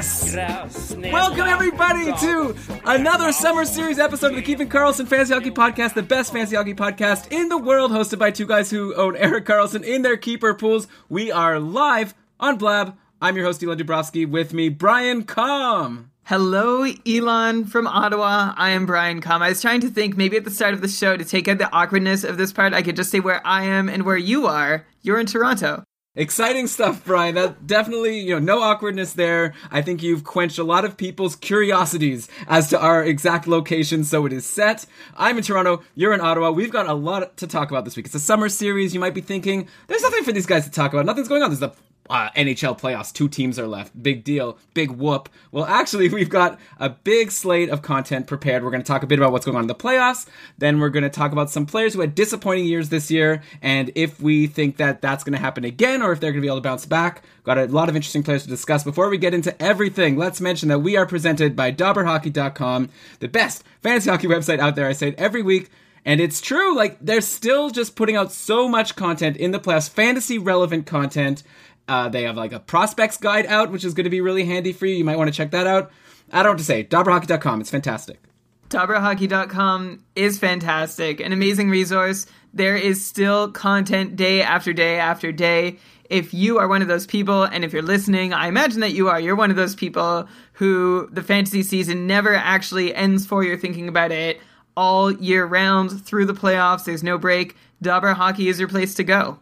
Yes! Welcome everybody to another summer series episode of the Keeping Karlsson Fantasy Hockey Podcast, the best fantasy hockey podcast in the world, hosted by two guys who own Erik Karlsson in their keeper pools. We are live on Blab. I'm your host Elon Dubrovsky. With me, Brian Com. Hello, Elon from Ottawa. I am Brian Com. I was trying to think maybe at the start of the show to take out the awkwardness of this part, I could just say where I am and where you are. You're in Toronto. Exciting stuff, Brian. That definitely, you know, no awkwardness there. I think you've quenched a lot of people's curiosities as to our exact location, so it is set. I'm in Toronto, you're in Ottawa. We've got a lot to talk about this week. It's a summer series. You might be thinking, there's nothing for these guys to talk about. Nothing's going on. There's the uh, NHL playoffs. Two teams are left. Big deal. Big whoop. Well, actually, we've got a big slate of content prepared. We're going to talk a bit about what's going on in the playoffs. Then we're going to talk about some players who had disappointing years this year, and if we think that that's going to happen again, or if they're going to be able to bounce back. Got a lot of interesting players to discuss. Before we get into everything, let's mention that we are presented by DobberHockey.com, the best fantasy hockey website out there. I say it every week. And it's true, like, they're still just putting out so much content in the playoffs, fantasy relevant content. Uh, they have like a prospects guide out, which is going to be really handy for you. You might want to check that out. I don't what to say. DobberHockey.com. It's fantastic. DobberHockey.com is fantastic, an amazing resource. There is still content day after day after day. If you are one of those people, and if you're listening, I imagine that you are, you're one of those people who the fantasy season never actually ends for. You're thinking about it all year round through the playoffs. There's no break. Dobber Hockey is your place to go.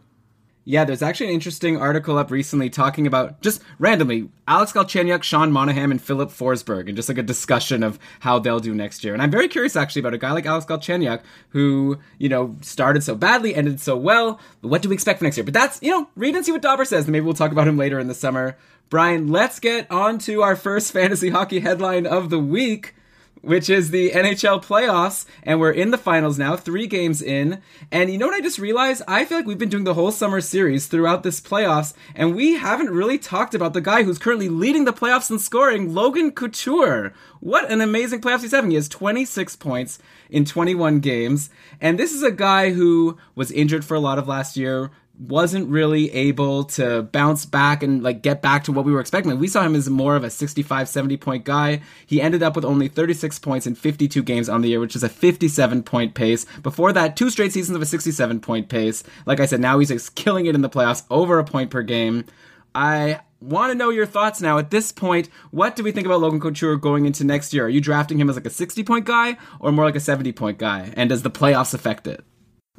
Yeah, there's actually an interesting article up recently talking about just randomly Alex Galchenyuk, Sean Monahan, and Philip Forsberg, and just like a discussion of how they'll do next year. And I'm very curious actually about a guy like Alex Galchenyuk who, you know, started so badly, ended so well. What do we expect for next year? But that's, you know, read and see what Dobber says, and maybe we'll talk about him later in the summer. Brian, let's get on to our first fantasy hockey headline of the week which is the NHL playoffs, and we're in the finals now, three games in. And you know what I just realized? I feel like we've been doing the whole summer series throughout this playoffs, and we haven't really talked about the guy who's currently leading the playoffs in scoring, Logan Couture. What an amazing playoffs he's having. He has 26 points in 21 games, and this is a guy who was injured for a lot of last year, wasn't really able to bounce back and like get back to what we were expecting. We saw him as more of a 65, 70 point guy. He ended up with only 36 points in 52 games on the year, which is a 57 point pace. Before that, two straight seasons of a 67 point pace. Like I said, now he's just killing it in the playoffs, over a point per game. I want to know your thoughts now. At this point, what do we think about Logan Couture going into next year? Are you drafting him as like a 60 point guy or more like a 70 point guy? And does the playoffs affect it?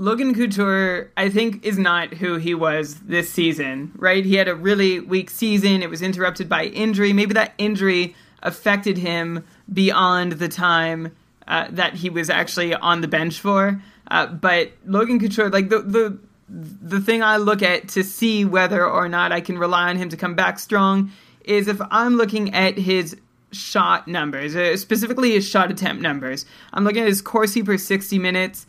Logan Couture, I think, is not who he was this season, right? He had a really weak season. It was interrupted by injury. Maybe that injury affected him beyond the time uh, that he was actually on the bench for. Uh, but Logan Couture, like the the the thing I look at to see whether or not I can rely on him to come back strong is if I'm looking at his shot numbers, uh, specifically his shot attempt numbers. I'm looking at his Corsi per 60 minutes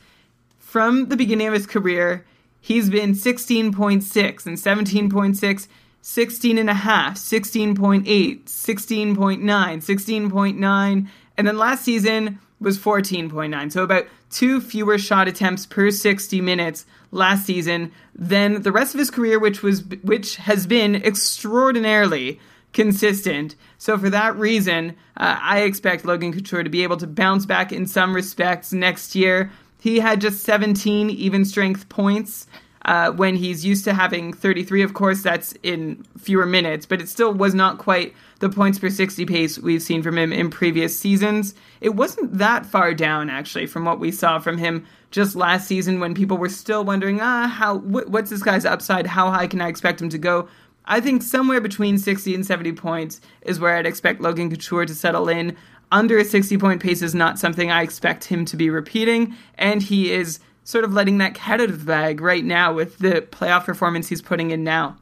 from the beginning of his career, he's been 16.6 and 17.6, 16 and a half, 16.8, 16.9, 16.9, and then last season was 14.9. So about two fewer shot attempts per 60 minutes last season than the rest of his career which was which has been extraordinarily consistent. So for that reason, uh, I expect Logan Couture to be able to bounce back in some respects next year. He had just 17 even strength points uh, when he's used to having 33. Of course, that's in fewer minutes, but it still was not quite the points per 60 pace we've seen from him in previous seasons. It wasn't that far down, actually, from what we saw from him just last season when people were still wondering, ah, how wh- what's this guy's upside? How high can I expect him to go? I think somewhere between 60 and 70 points is where I'd expect Logan Couture to settle in. Under a 60 point pace is not something I expect him to be repeating, and he is sort of letting that cat out of the bag right now with the playoff performance he's putting in now.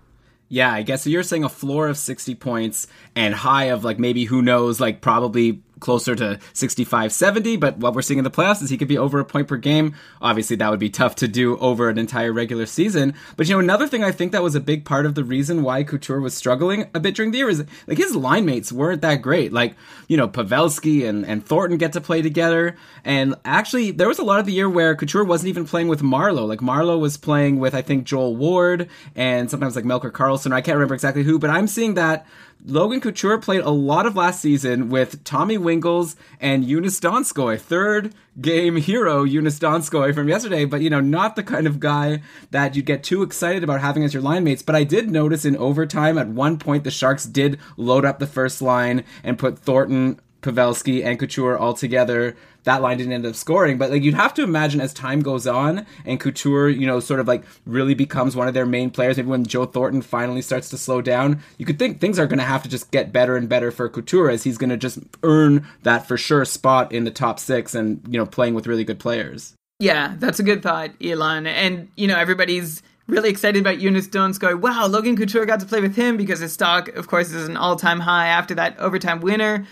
Yeah, I guess so you're saying a floor of 60 points and high of like maybe who knows, like probably closer to 65 70 but what we're seeing in the playoffs is he could be over a point per game. Obviously that would be tough to do over an entire regular season. But you know another thing i think that was a big part of the reason why couture was struggling a bit during the year is like his line mates weren't that great. Like you know pavelski and, and thornton get to play together. And actually there was a lot of the year where couture wasn't even playing with marleau like marleau was playing with i think joel ward and sometimes like melker karlsson. I can't remember exactly who but i'm seeing that Logan Couture played a lot of last season with Tommy Wingels and Joonas Donskoi, third game hero Joonas Donskoi from yesterday, but you know, not the kind of guy that you'd get too excited about having as your line mates. But I did notice in overtime at one point the Sharks did load up the first line and put Thornton Pavelski and Couture all together. That line didn't end up scoring, but like you'd have to imagine as time goes on and Couture, you know, sort of like really becomes one of their main players. Maybe when Joe Thornton finally starts to slow down, you could think things are going to have to just get better and better for Couture as he's going to just earn that for sure spot in the top six and you know playing with really good players. Yeah, that's a good thought, Elon. And you know everybody's really excited about Joonas Donskoi. Wow, Logan Couture got to play with him because his stock, of course, is an all-time high after that overtime winner.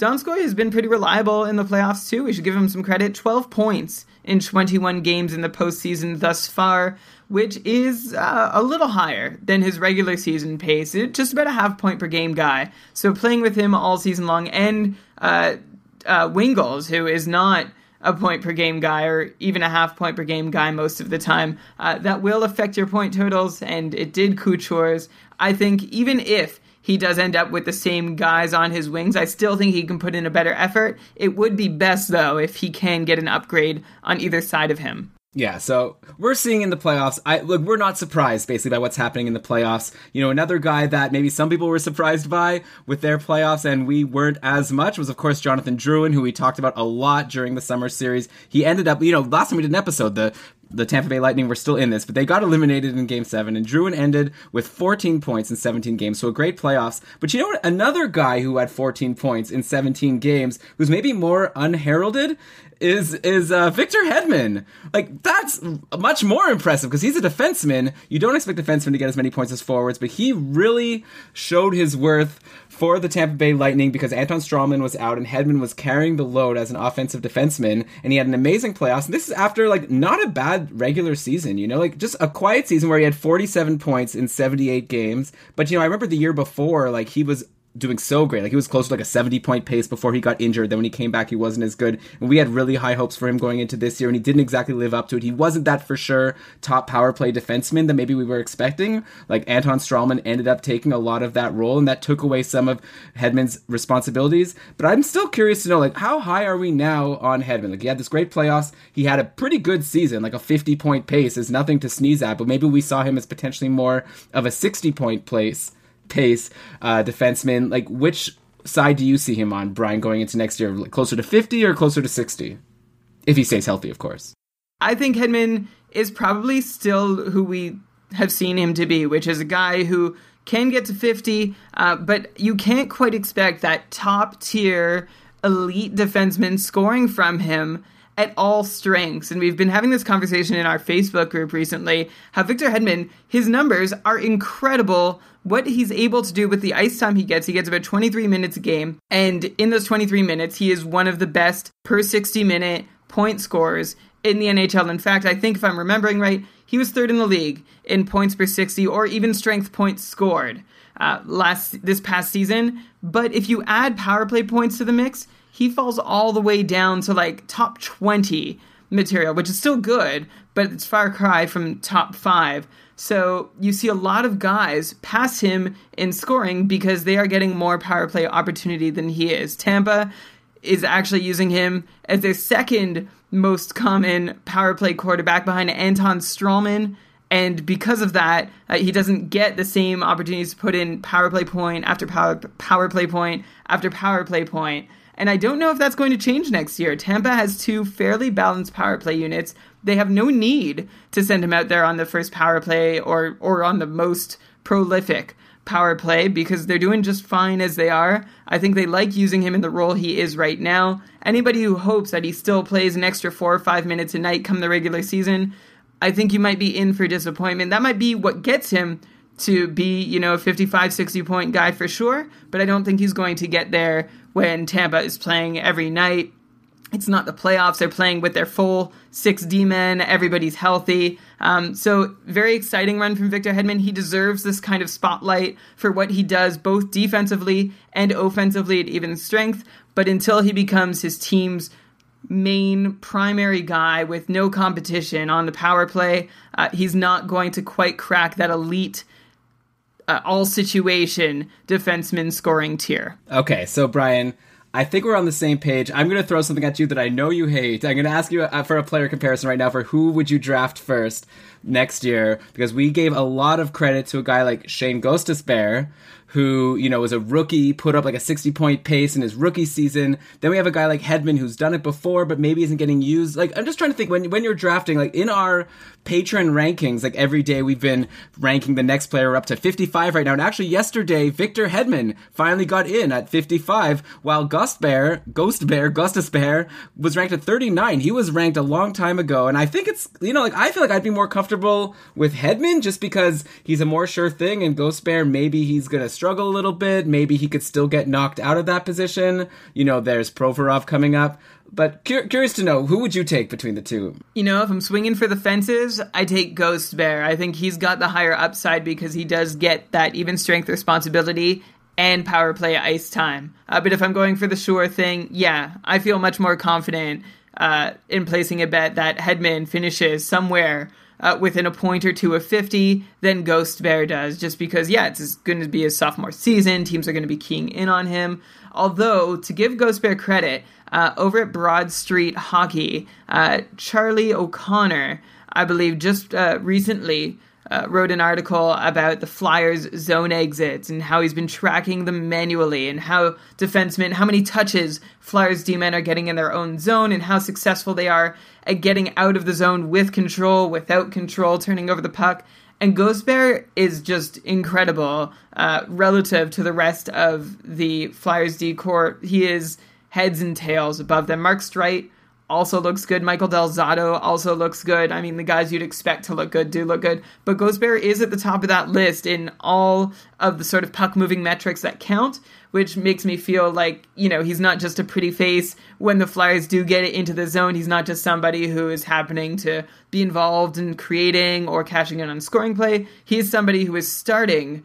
Donskoi has been pretty reliable in the playoffs too. We should give him some credit. 12 points in 21 games in the postseason thus far, which is uh, a little higher than his regular season pace. It, just about a half point per game guy. So playing with him all season long, and uh, uh, Wingels, who is not a point per game guy or even a half point per game guy most of the time, uh, that will affect your point totals, and it did Couture's. I think even if he does end up with the same guys on his wings. I still think he can put in a better effort. It would be best, though, if he can get an upgrade on either side of him. Yeah, so we're seeing in the playoffs. I look, we're not surprised basically by what's happening in the playoffs. You know, another guy that maybe some people were surprised by with their playoffs and we weren't as much was of course Jonathan Drouin, who we talked about a lot during the summer series. He ended up, you know, last time we did an episode, the the Tampa Bay Lightning were still in this, but they got eliminated in game seven, and Drouin ended with 14 points in 17 games, so a great playoffs. But you know what? Another guy who had 14 points in 17 games, who's maybe more unheralded, is is uh, Victor Hedman. Like that's much more impressive because he's a defenseman. You don't expect defensemen to get as many points as forwards, but he really showed his worth for the Tampa Bay Lightning because Anton Stralman was out and Hedman was carrying the load as an offensive defenseman, and he had an amazing playoffs. And this is after like not a bad regular season, you know, like just a quiet season where he had 47 points in 78 games. But you know, I remember the year before, like he was doing so great. Like he was close to like a 70 point pace before he got injured. Then when he came back, he wasn't as good. And we had really high hopes for him going into this year, and he didn't exactly live up to it. He wasn't that for sure top power play defenseman that maybe we were expecting. Like Anton Stralman ended up taking a lot of that role, and that took away some of Hedman's responsibilities. But I'm still curious to know like how high are we now on Hedman? Like he had this great playoffs. He had a pretty good season, like a 50 point pace is nothing to sneeze at. But maybe we saw him as potentially more of a 60 point place pace uh, defenseman. Like, which side do you see him on, Brian, going into next year? Closer to 50 or closer to 60? If he stays healthy, of course. I think Hedman is probably still who we have seen him to be, which is a guy who can get to 50, uh, but you can't quite expect that top tier elite defenseman scoring from him at all strengths. And we've been having this conversation in our Facebook group recently how Victor Hedman, his numbers are incredible. What he's able to do with the ice time he gets, he gets about 23 minutes a game. And in those 23 minutes, he is one of the best per 60 minute point scorers in the NHL. In fact, I think if I'm remembering right, he was third in the league in points per 60 or even strength points scored uh, last this past season. But if you add power play points to the mix, he falls all the way down to like top 20 material, which is still good, but it's far cry from top five. So you see a lot of guys pass him in scoring because they are getting more power play opportunity than he is. Tampa is actually using him as their second most common power play quarterback behind Anton Stralman. And because of that, uh, he doesn't get the same opportunities to put in power play point after power, power play point after power play point. And I don't know if that's going to change next year. Tampa has two fairly balanced power play units. They have no need to send him out there on the first power play or, or on the most prolific power play because they're doing just fine as they are. I think they like using him in the role he is right now. Anybody who hopes that he still plays an extra four or five minutes a night come the regular season, I think you might be in for disappointment. That might be what gets him to be, you know, a 55, 60 point guy for sure, but I don't think he's going to get there when Tampa is playing every night. It's not the playoffs. They're playing with their full six D men. Everybody's healthy. Um, so, very exciting run from Victor Hedman. He deserves this kind of spotlight for what he does both defensively and offensively at even strength. But until he becomes his team's main primary guy with no competition on the power play, uh, he's not going to quite crack that elite uh, all situation defenseman scoring tier. Okay, so Brian, I think we're on the same page. I'm going to throw something at you that I know you hate. I'm going to ask you uh, for a player comparison right now for who would you draft first next year because we gave a lot of credit to a guy like Shane Gostisbehere who, you know, was a rookie, put up like a 60 point pace in his rookie season. Then we have a guy like Hedman who's done it before, but maybe isn't getting used. Like, I'm just trying to think when, when you're drafting, like in our patron rankings, like every day we've been ranking the next player up to 55 right now. And actually yesterday, Victor Hedman finally got in at 55, while Ghost Bear, Ghost Bear, Gustus Bear was ranked at 39. He was ranked a long time ago. And I think it's, you know, like I feel like I'd be more comfortable with Hedman just because he's a more sure thing and Ghost Bear, maybe he's to struggle a little bit. Maybe he could still get knocked out of that position. You know, there's Provorov coming up. But cu- curious to know, who would you take between the two? You know, if I'm swinging for the fences, I take Ghost Bear. I think he's got the higher upside because he does get that even strength responsibility and power play ice time. Uh, but if I'm going for the sure thing, yeah, I feel much more confident uh, in placing a bet that Hedman finishes somewhere uh, within a point or two of 50 than Ghost Bear does, just because, yeah, it's going to be his sophomore season. Teams are going to be keying in on him. Although, to give Ghost Bear credit, uh, over at Broad Street Hockey, uh, Charlie O'Connor, I believe, just uh, recently uh, wrote an article about the Flyers' zone exits and how he's been tracking them manually and how defensemen, how many touches Flyers D-men are getting in their own zone and how successful they are at getting out of the zone with control, without control, turning over the puck. And Ghost Bear is just incredible uh, relative to the rest of the Flyers D corps. He is heads and tails above them. Mark Streit also looks good. Michael Del Zotto also looks good. I mean, the guys you'd expect to look good do look good. But Ghost Bear is at the top of that list in all of the sort of puck moving metrics that count, which makes me feel like, you know, he's not just a pretty face. When the Flyers do get it into the zone, he's not just somebody who is happening to be involved in creating or cashing in on scoring play. He's somebody who is starting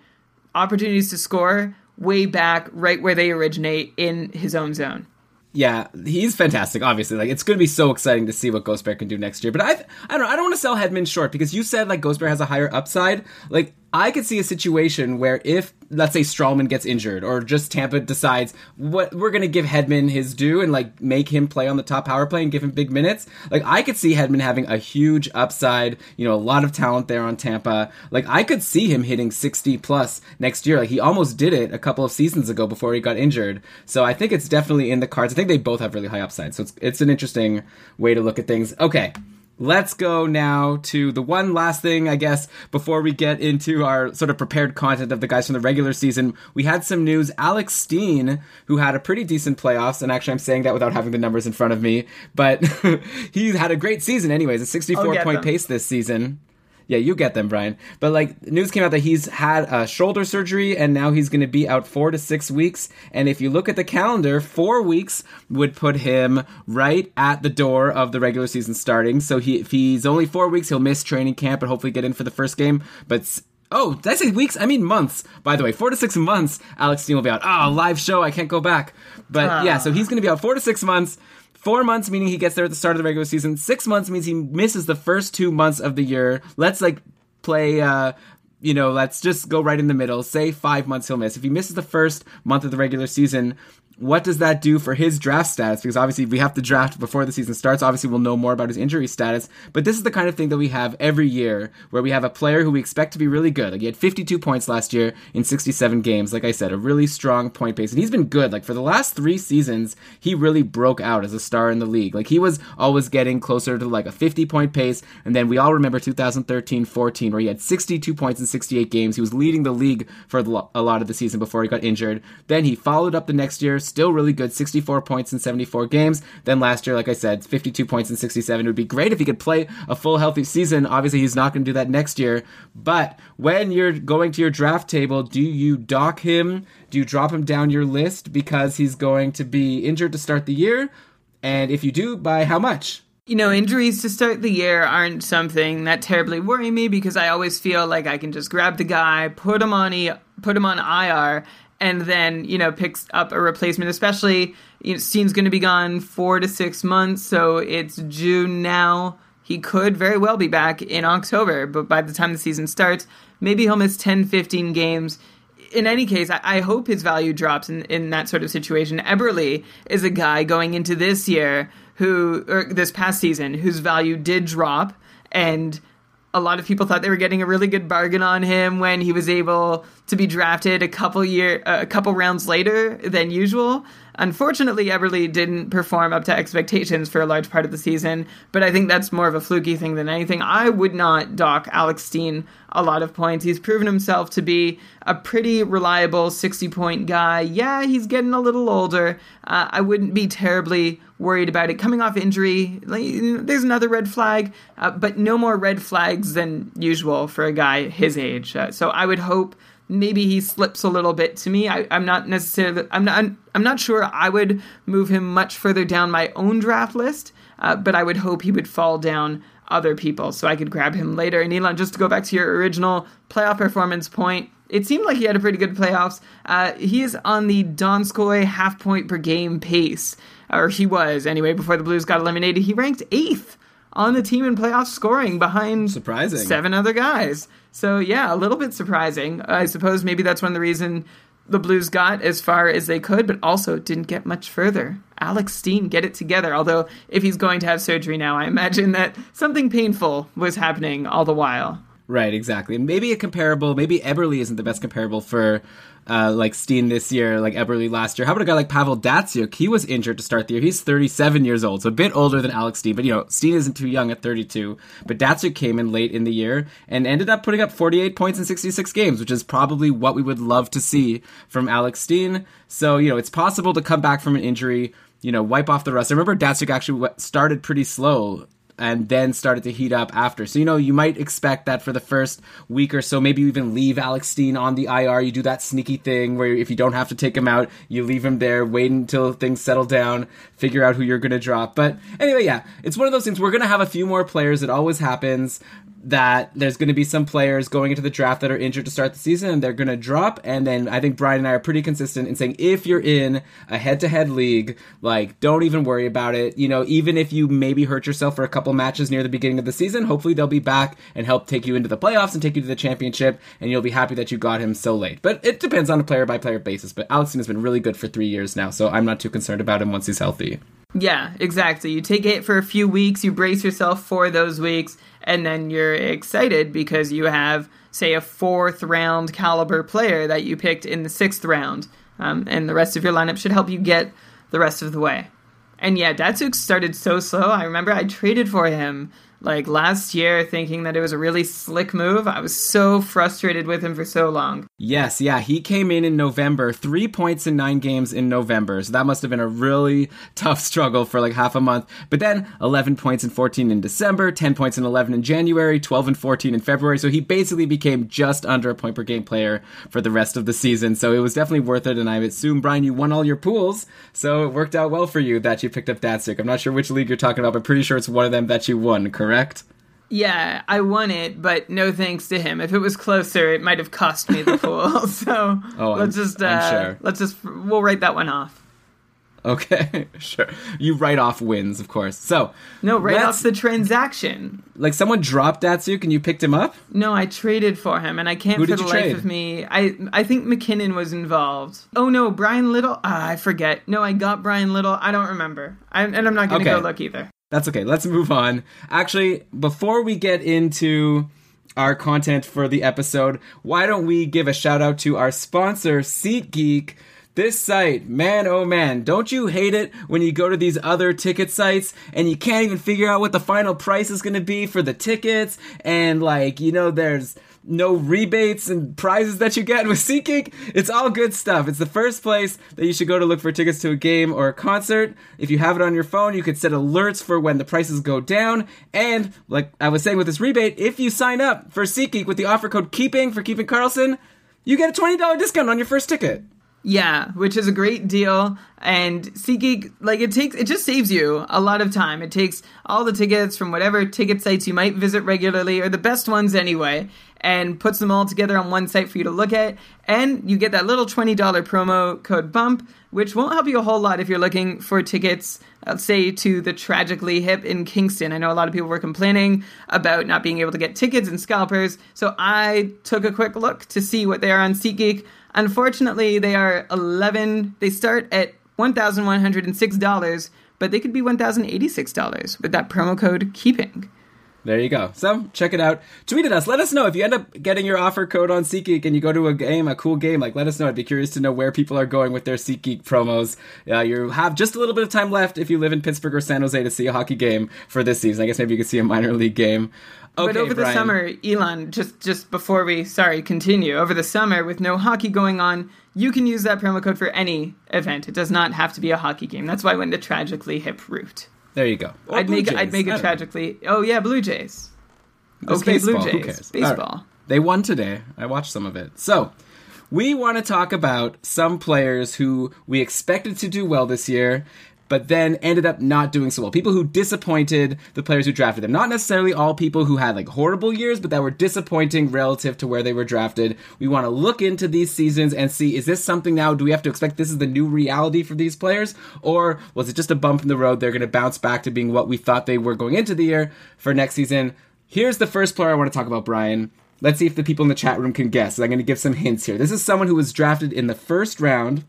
opportunities to score way back right where they originate in his own zone yeah, he's fantastic. Obviously, like it's going to be so exciting to see what Ghost Bear can do next year. But I, I don't. I don't want to sell Hedman short because you said like Ghost Bear has a higher upside. Like I could see a situation where if let's say Stralman gets injured or just Tampa decides what we're to give Hedman his due and like make him play on the top power play and give him big minutes. Like I could see Hedman having a huge upside, you know, a lot of talent there on Tampa. Like I could see him hitting 60 plus next year. Like he almost did it a couple of seasons ago before he got injured. So I think it's definitely in the cards. I think they both have really high upside. So it's it's an interesting way to look at things. Okay let's go now to the one last thing, I guess, before we get into our sort of prepared content of the guys from the regular season. We had some news. Alex Steen, who had a pretty decent playoffs, and actually I'm saying that without having the numbers in front of me, but he had a great season anyways, a 64 point them. pace this season. Yeah, you get them, Brian. But like news came out that he's had a shoulder surgery and now he's going to be out 4 to 6 weeks. And if you look at the calendar, 4 weeks would put him right at the door of the regular season starting. So he if he's only 4 weeks, he'll miss training camp and hopefully get in for the first game. But Oh, did I say weeks? I mean months. By the way, four to six months. Alex Steen will be out. Oh, live show. I can't go back. But uh. yeah, so he's going to be out four to six months Four months meaning he gets there at the start of the regular season. Six months means he misses the first two months of the year. Let's like play uh you know, let's just go right in the middle. Say five months he'll miss. If he misses the first month of the regular season, what does that do for his draft status? Because obviously we have to draft before the season starts. Obviously we'll know more about his injury status, but this is the kind of thing that we have every year where we have a player who we expect to be really good. Like he had 52 points last year in 67 games. Like I said, a really strong point base. And he's been good. Like for the last three seasons, he really broke out as a star in the league. Like he was always getting closer to like a 50 point pace. And then we all remember 2013 14 where he had 62 points in 68 games. He was leading the league for a lot of the season before he got injured. Then he followed up the next year still really good 64 points in 74 games. Then last year, like I said, 52 points in 67. It would be great if he could play a full healthy season. Obviously, he's not going to do that next year. But when you're going to your draft table, do you dock him? Do you drop him down your list because he's going to be injured to start the year? And if you do, by how much? You know, injuries to start the year aren't something that terribly worry me because I always feel like I can just grab the guy, put him on e- put him on IR, and then you know picks up a replacement. Especially, you know, Steen's going to be gone four to six months, so it's June now. He could very well be back in October, but by the time the season starts, maybe he'll miss 10, 15 games. In any case, I, I hope his value drops in, in that sort of situation. Eberle is a guy going into this year who, or this past season, whose value did drop, and a lot of people thought they were getting a really good bargain on him when he was able to be drafted a couple year a couple rounds later than usual. Unfortunately, Eberle didn't perform up to expectations for a large part of the season, but I think that's more of a fluky thing than anything. I would not dock Alex Steen a lot of points. He's proven himself to be a pretty reliable 60 point guy. Yeah, he's getting a little older. Uh, I wouldn't be terribly worried about it. Coming off injury, there's another red flag, uh, but no more red flags than usual for a guy his age. Uh, so I would hope maybe he slips a little bit to me. I, am not necessarily. I'm not. I'm not sure. I would move him much further down my own draft list, uh, but I would hope he would fall down other people so I could grab him later. And Elon, just to go back to your original playoff performance point, it seemed like he had a pretty good playoffs. Uh, he is on the Donskoi half point per game pace, or he was anyway before the Blues got eliminated. He ranked eighth on the team in playoff scoring behind surprising seven other guys. So yeah, a little bit surprising. I suppose maybe that's one of the reason the Blues got as far as they could, but also didn't get much further. Alex Steen, get it together. Although if he's going to have surgery now, I imagine that something painful was happening all the while. Right, exactly. Maybe a comparable. Maybe Eberle isn't the best comparable for uh, like Steen this year, like Eberle last year. How about a guy like Pavel Datsyuk? He was injured to start the year. He's 37 years old, so a bit older than Alex Steen. But you know, Steen isn't too young at 32. But Datsyuk came in late in the year and ended up putting up 48 points in 66 games, which is probably what we would love to see from Alex Steen. So you know, it's possible to come back from an injury you know, wipe off the rust. I remember Datsyuk actually started pretty slow and then started to heat up after. So, you know, you might expect that for the first week or so, maybe you even leave Alex Steen on the IR. You do that sneaky thing where if you don't have to take him out, you leave him there, wait until things settle down, figure out who you're going to drop. But anyway, yeah, it's one of those things. We're going to have a few more players. It always happens that there's going to be some players going into the draft that are injured to start the season and they're going to drop. And then I think Brian and I are pretty consistent in saying if you're in a head to head league, like don't even worry about it. You know, even if you maybe hurt yourself for a couple matches near the beginning of the season, hopefully they'll be back and help take you into the playoffs and take you to the championship. And you'll be happy that you got him so late. But it depends on a player by player basis. But Alex has been really good for three years now. So I'm not too concerned about him once he's healthy. Yeah, exactly. You take it for a few weeks, you brace yourself for those weeks, and then you're excited because you have, say, a fourth round caliber player that you picked in the sixth round, um, and the rest of your lineup should help you get the rest of the way. And yeah, Datsyuk started so slow. I remember I traded for him like last year thinking that it was a really slick move. I was so frustrated with him for so long. Yes, yeah, he came in in November, three points in nine games in November. So that must have been a really tough struggle for like half a month. But then 11 points in 14 in December, 10 points in 11 in January, 12 and 14 in February. So he basically became just under a point per game player for the rest of the season. So it was definitely worth it. And I assume, Brian, you won all your pools. So it worked out well for you that you picked up Datsyuk. I'm not sure which league you're talking about, but pretty sure it's one of them that you won, correct? Correct? Yeah, I won it, but no thanks to him. If it was closer, it might have cost me the pool. so oh, let's just uh, sure. let's just we'll write that one off. Okay, sure. You write off wins, of course. So No, let's- off the transaction. like someone dropped Datsyuk and you picked him up. No, I traded for him, and I can't Who for the life trade? of me. I I think MacKinnon was involved. Oh no, Bryan Little. Ah, I forget. No, I got Bryan Little. I don't remember. I, and I'm not going to Okay. go look either. That's okay. Let's move on. Actually, before we get into our content for the episode, why don't we give a shout out to our sponsor, SeatGeek? This site, man oh man, don't you hate it when you go to these other ticket sites and you can't even figure out what the final price is going to be for the tickets and like, you know, there's no rebates and prizes that you get with SeatGeek. It's all good stuff. It's the first place that you should go to look for tickets to a game or a concert. If you have it on your phone, you could set alerts for when the prices go down. And like I was saying with this rebate, if you sign up for SeatGeek with the offer code KEEPING for Keeping Karlsson, you get a $20 discount on your first ticket. Yeah, which is a great deal. And SeatGeek, like it takes, it just saves you a lot of time. It takes all the tickets from whatever ticket sites you might visit regularly, or the best ones anyway, and puts them all together on one site for you to look at. And you get that little $20 promo code BUMP, which won't help you a whole lot if you're looking for tickets, uh, say, to the Tragically Hip in Kingston. I know a lot of people were complaining about not being able to get tickets and scalpers, so I took a quick look to see what they are on SeatGeek. Unfortunately, they are 11, they start at $1,106, but they could be $1,086 with that promo code KEEPING. There you go. So check it out. Tweet at us. Let us know if you end up getting your offer code on SeatGeek and you go to a game, a cool game. Like, let us know. I'd be curious to know where people are going with their SeatGeek promos. Uh, you have just a little bit of time left if you live in Pittsburgh or San Jose to see a hockey game for this season. I guess maybe you could see a minor league game. Okay, but over the summer, Elon, just just before we sorry continue, over the summer with no hockey going on, you can use that promo code for any event. It does not have to be a hockey game. That's why I went the tragically hip route. There you go. Or I'd Blue make Jays. I'd make I a don't know. tragically. Oh yeah, Blue Jays. It's okay, baseball. Blue Jays. cares? All right. Baseball. They won today. I watched some of it. So, we want to talk about some players who we expected to do well this year, but then ended up not doing so well. People who disappointed the players who drafted them. Not necessarily all people who had like horrible years, but that were disappointing relative to where they were drafted. We want to look into these seasons and see is this something now? Do we have to expect this is the new reality for these players? Or was it just a bump in the road? They're going to bounce back to being what we thought they were going into the year for next season. Here's the first player I want to talk about, Brian. Let's see if the people in the chat room can guess. I'm going to give some hints here. This is someone who was drafted in the first round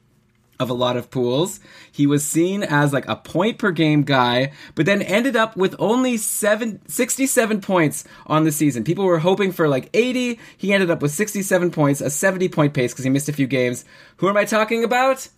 of a lot of pools. He was seen as like a point per game guy, but then ended up with only seven, 67 points on the season. People were hoping for like 80. He ended up with 67 points, a 70 point pace because he missed a few games. Who am I talking about?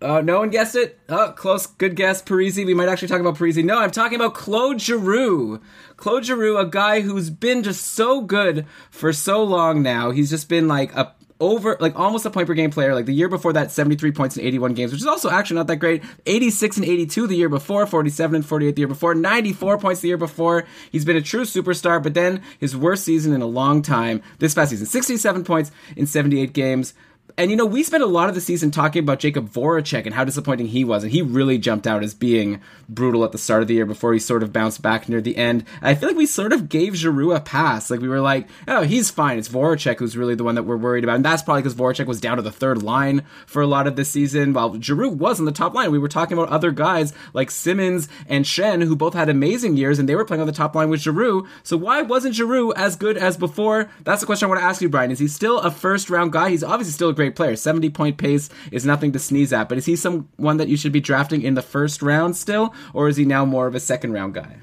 Uh, no one guessed it. Oh, close. Good guess. Parise. We might actually talk about Parise. No, I'm talking about Claude Giroux. Claude Giroux, a guy who's been just so good for so long now. He's just been like a over like almost a point per game player. Like the year before that 73 points in 81 games which is also actually not that great. 86 and 82 the year before 47 and 48 the year before 94 points the year before. He's been a true superstar but then his worst season in a long time this past season. 67 points in 78 games and you know, we spent a lot of the season talking about Jakub Voracek and how disappointing he was, and he really jumped out as being brutal at the start of the year before he sort of bounced back near the end. And I feel like we sort of gave Giroux a pass. Like we were like, oh, he's fine. It's Voracek who's really the one that we're worried about, and that's probably because Voracek was down to the third line for a lot of this season, while Giroux was on the top line. We were talking about other guys like Simmonds and Schenn who both had amazing years, and they were playing on the top line with Giroux. So why wasn't Giroux as good as before? That's the question I want to ask you, Brian. Is he still a first round guy? He's obviously still a great player. 70 point pace is nothing to sneeze at, but is he someone that you should be drafting in the first round still, or is he now more of a second round guy?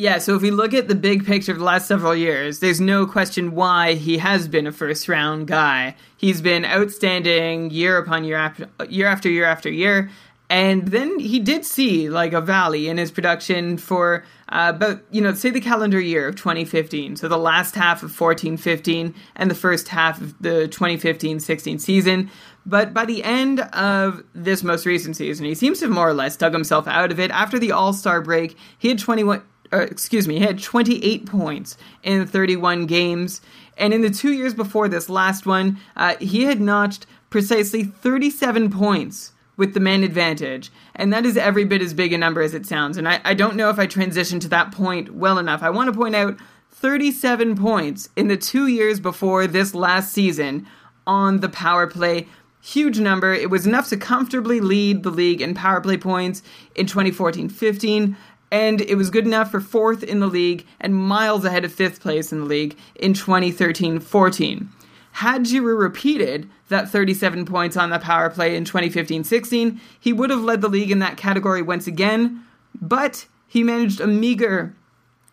Yeah, so if we look at the big picture of the last several years, there's no question why he has been a first round guy. He's been outstanding year upon year after year after year after year. And then he did see like a valley in his production for uh, you know, say the calendar year of 2015. So the last half of 14 15 and the first half of the 2015 16 season. But by the end of this most recent season, he seems to have more or less dug himself out of it. After the All Star break, he had 21 uh, excuse me, he had 28 points in 31 games. And in the two years before this last one, uh, he had notched precisely 37 points with the man advantage. And that is every bit as big a number as it sounds. And I, I don't know if I transitioned to that point well enough. I want to point out 37 points in the two years before this last season on the power play. huge number. It was enough to comfortably lead the league in power play points in 2014-15 and it was good enough for fourth in the league and miles ahead of fifth place in the league in 2013-14. Had Giroux repeated that 37 points on the power play in 2015-16, he would have led the league in that category once again, but he managed a meager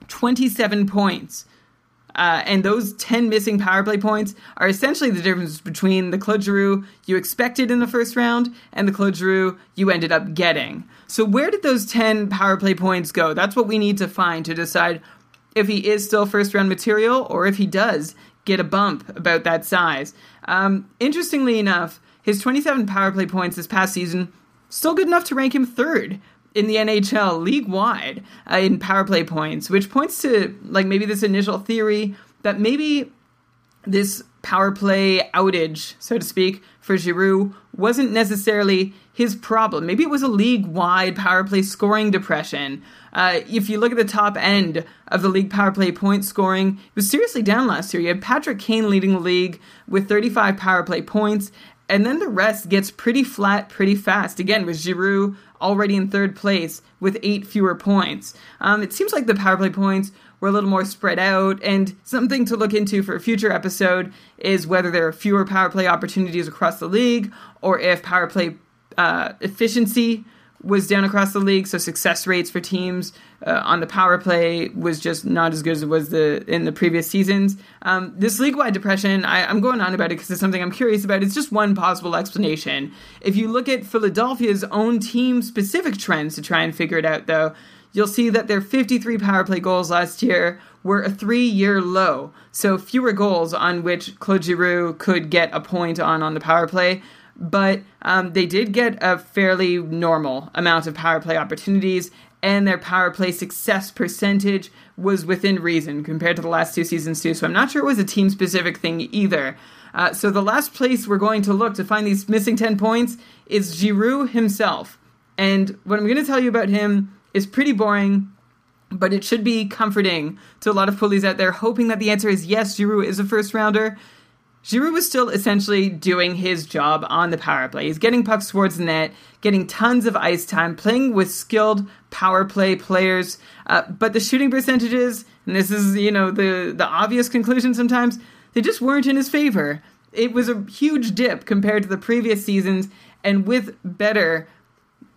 27 points. Uh, and those 10 missing power play points are essentially the difference between the Claude Giroux you expected in the first round and the Claude Giroux you ended up getting. So, where did those 10 power play points go? That's what we need to find to decide if he is still first round material or if he does get a bump about that size. Um, interestingly enough, his 27 power play points this past season still good enough to rank him third in the NHL league wide uh, in power play points, which points to like maybe this initial theory that maybe this power play outage, so to speak, for Giroux wasn't necessarily his problem. Maybe it was a league wide power play scoring depression. Uh, if you look at the top end of the league power play point scoring, it was seriously down last year. You had Patrick Kane leading the league with 35 power play points, and then the rest gets pretty flat pretty fast. Again, with Giroux already in third place with eight fewer points. Um, it seems like the power play points were a little more spread out, and something to look into for a future episode is whether there are fewer power play opportunities across the league, or if power play uh, efficiency was down across the league, so success rates for teams uh, on the power play was just not as good as it was the in the previous seasons. Um, this league-wide depression, I, am going on about it because it's something I'm curious about. It's just one possible explanation. If you look at Philadelphia's own team-specific trends to try and figure it out, though, you'll see that their 53 power play goals last year were a three-year low, so fewer goals on which Claude Giroux could get a point on on the power play but um, they did get a fairly normal amount of power play opportunities, and their power play success percentage was within reason compared to the last two seasons, too. So I'm not sure it was a team specific thing either. Uh, so the last place we're going to look to find these missing 10 points is Giroux himself. And what I'm going to tell you about him is pretty boring, but it should be comforting to a lot of poolies out there, hoping that the answer is yes, Giroux is a first rounder. Giroux was still essentially doing his job on the power play. He's getting pucks towards the net, getting tons of ice time, playing with skilled power play players. Uh, but the shooting percentages, and this is you know the the obvious conclusion sometimes, they just weren't in his favor. It was a huge dip compared to the previous seasons, and with better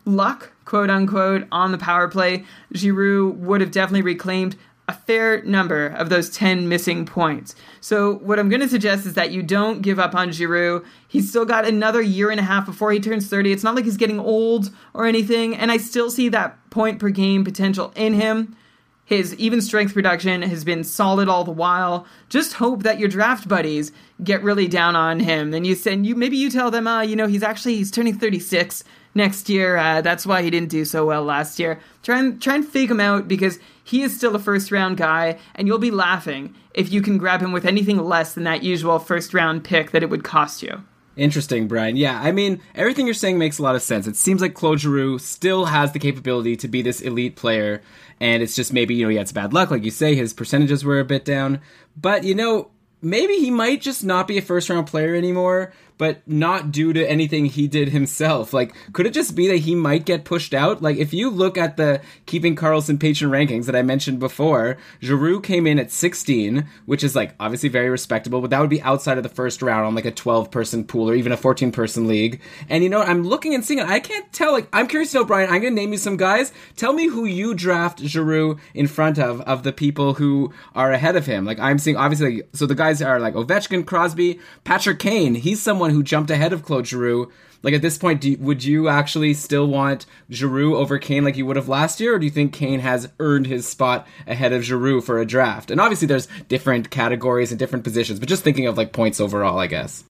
luck, quote unquote, on the power play, Giroux would have definitely reclaimed a fair number of those 10 missing points. So, what I'm going to suggest is that you don't give up on Giroux. He's still got another year and a half before he turns 30. It's not like he's getting old or anything, and I still see that point per game potential in him. His even strength production has been solid all the while. Just hope that your draft buddies get really down on him. And you send you maybe you tell them, uh, you know, he's actually he's turning 36 next year. Uh, that's why he didn't do so well last year. Try and try and fake him out because he is still a first round guy, and you'll be laughing if you can grab him with anything less than that usual first round pick that it would cost you. Interesting, Brian. Yeah, I mean, everything you're saying makes a lot of sense. It seems like Claude Giroux still has the capability to be this elite player, and it's just maybe, you know, he had some bad luck, like you say, his percentages were a bit down. But, you know, maybe he might just not be a first round player anymore but not due to anything he did himself. Like, could it just be that he might get pushed out? Like, if you look at the Keeping Karlsson patron rankings that I mentioned before, Giroux came in at 16, which is like obviously very respectable, but that would be outside of the first round on like a 12 person pool or even a 14 person league. And you know, I'm looking and seeing it. I can't tell. Like, I'm curious to know, Brian. I'm gonna name you some guys. Tell me who you draft Giroux in front of of the people who are ahead of him. Like, I'm seeing obviously. So the guys are like Ovechkin, Crosby, Patrick Kane. He's someone someone who jumped ahead of Claude Giroux. Like at this point, you, would you actually still want Giroux over Kane like you would have last year, or do you think Kane has earned his spot ahead of Giroux for a draft? And obviously, there's different categories and different positions, but just thinking of like points overall, I guess.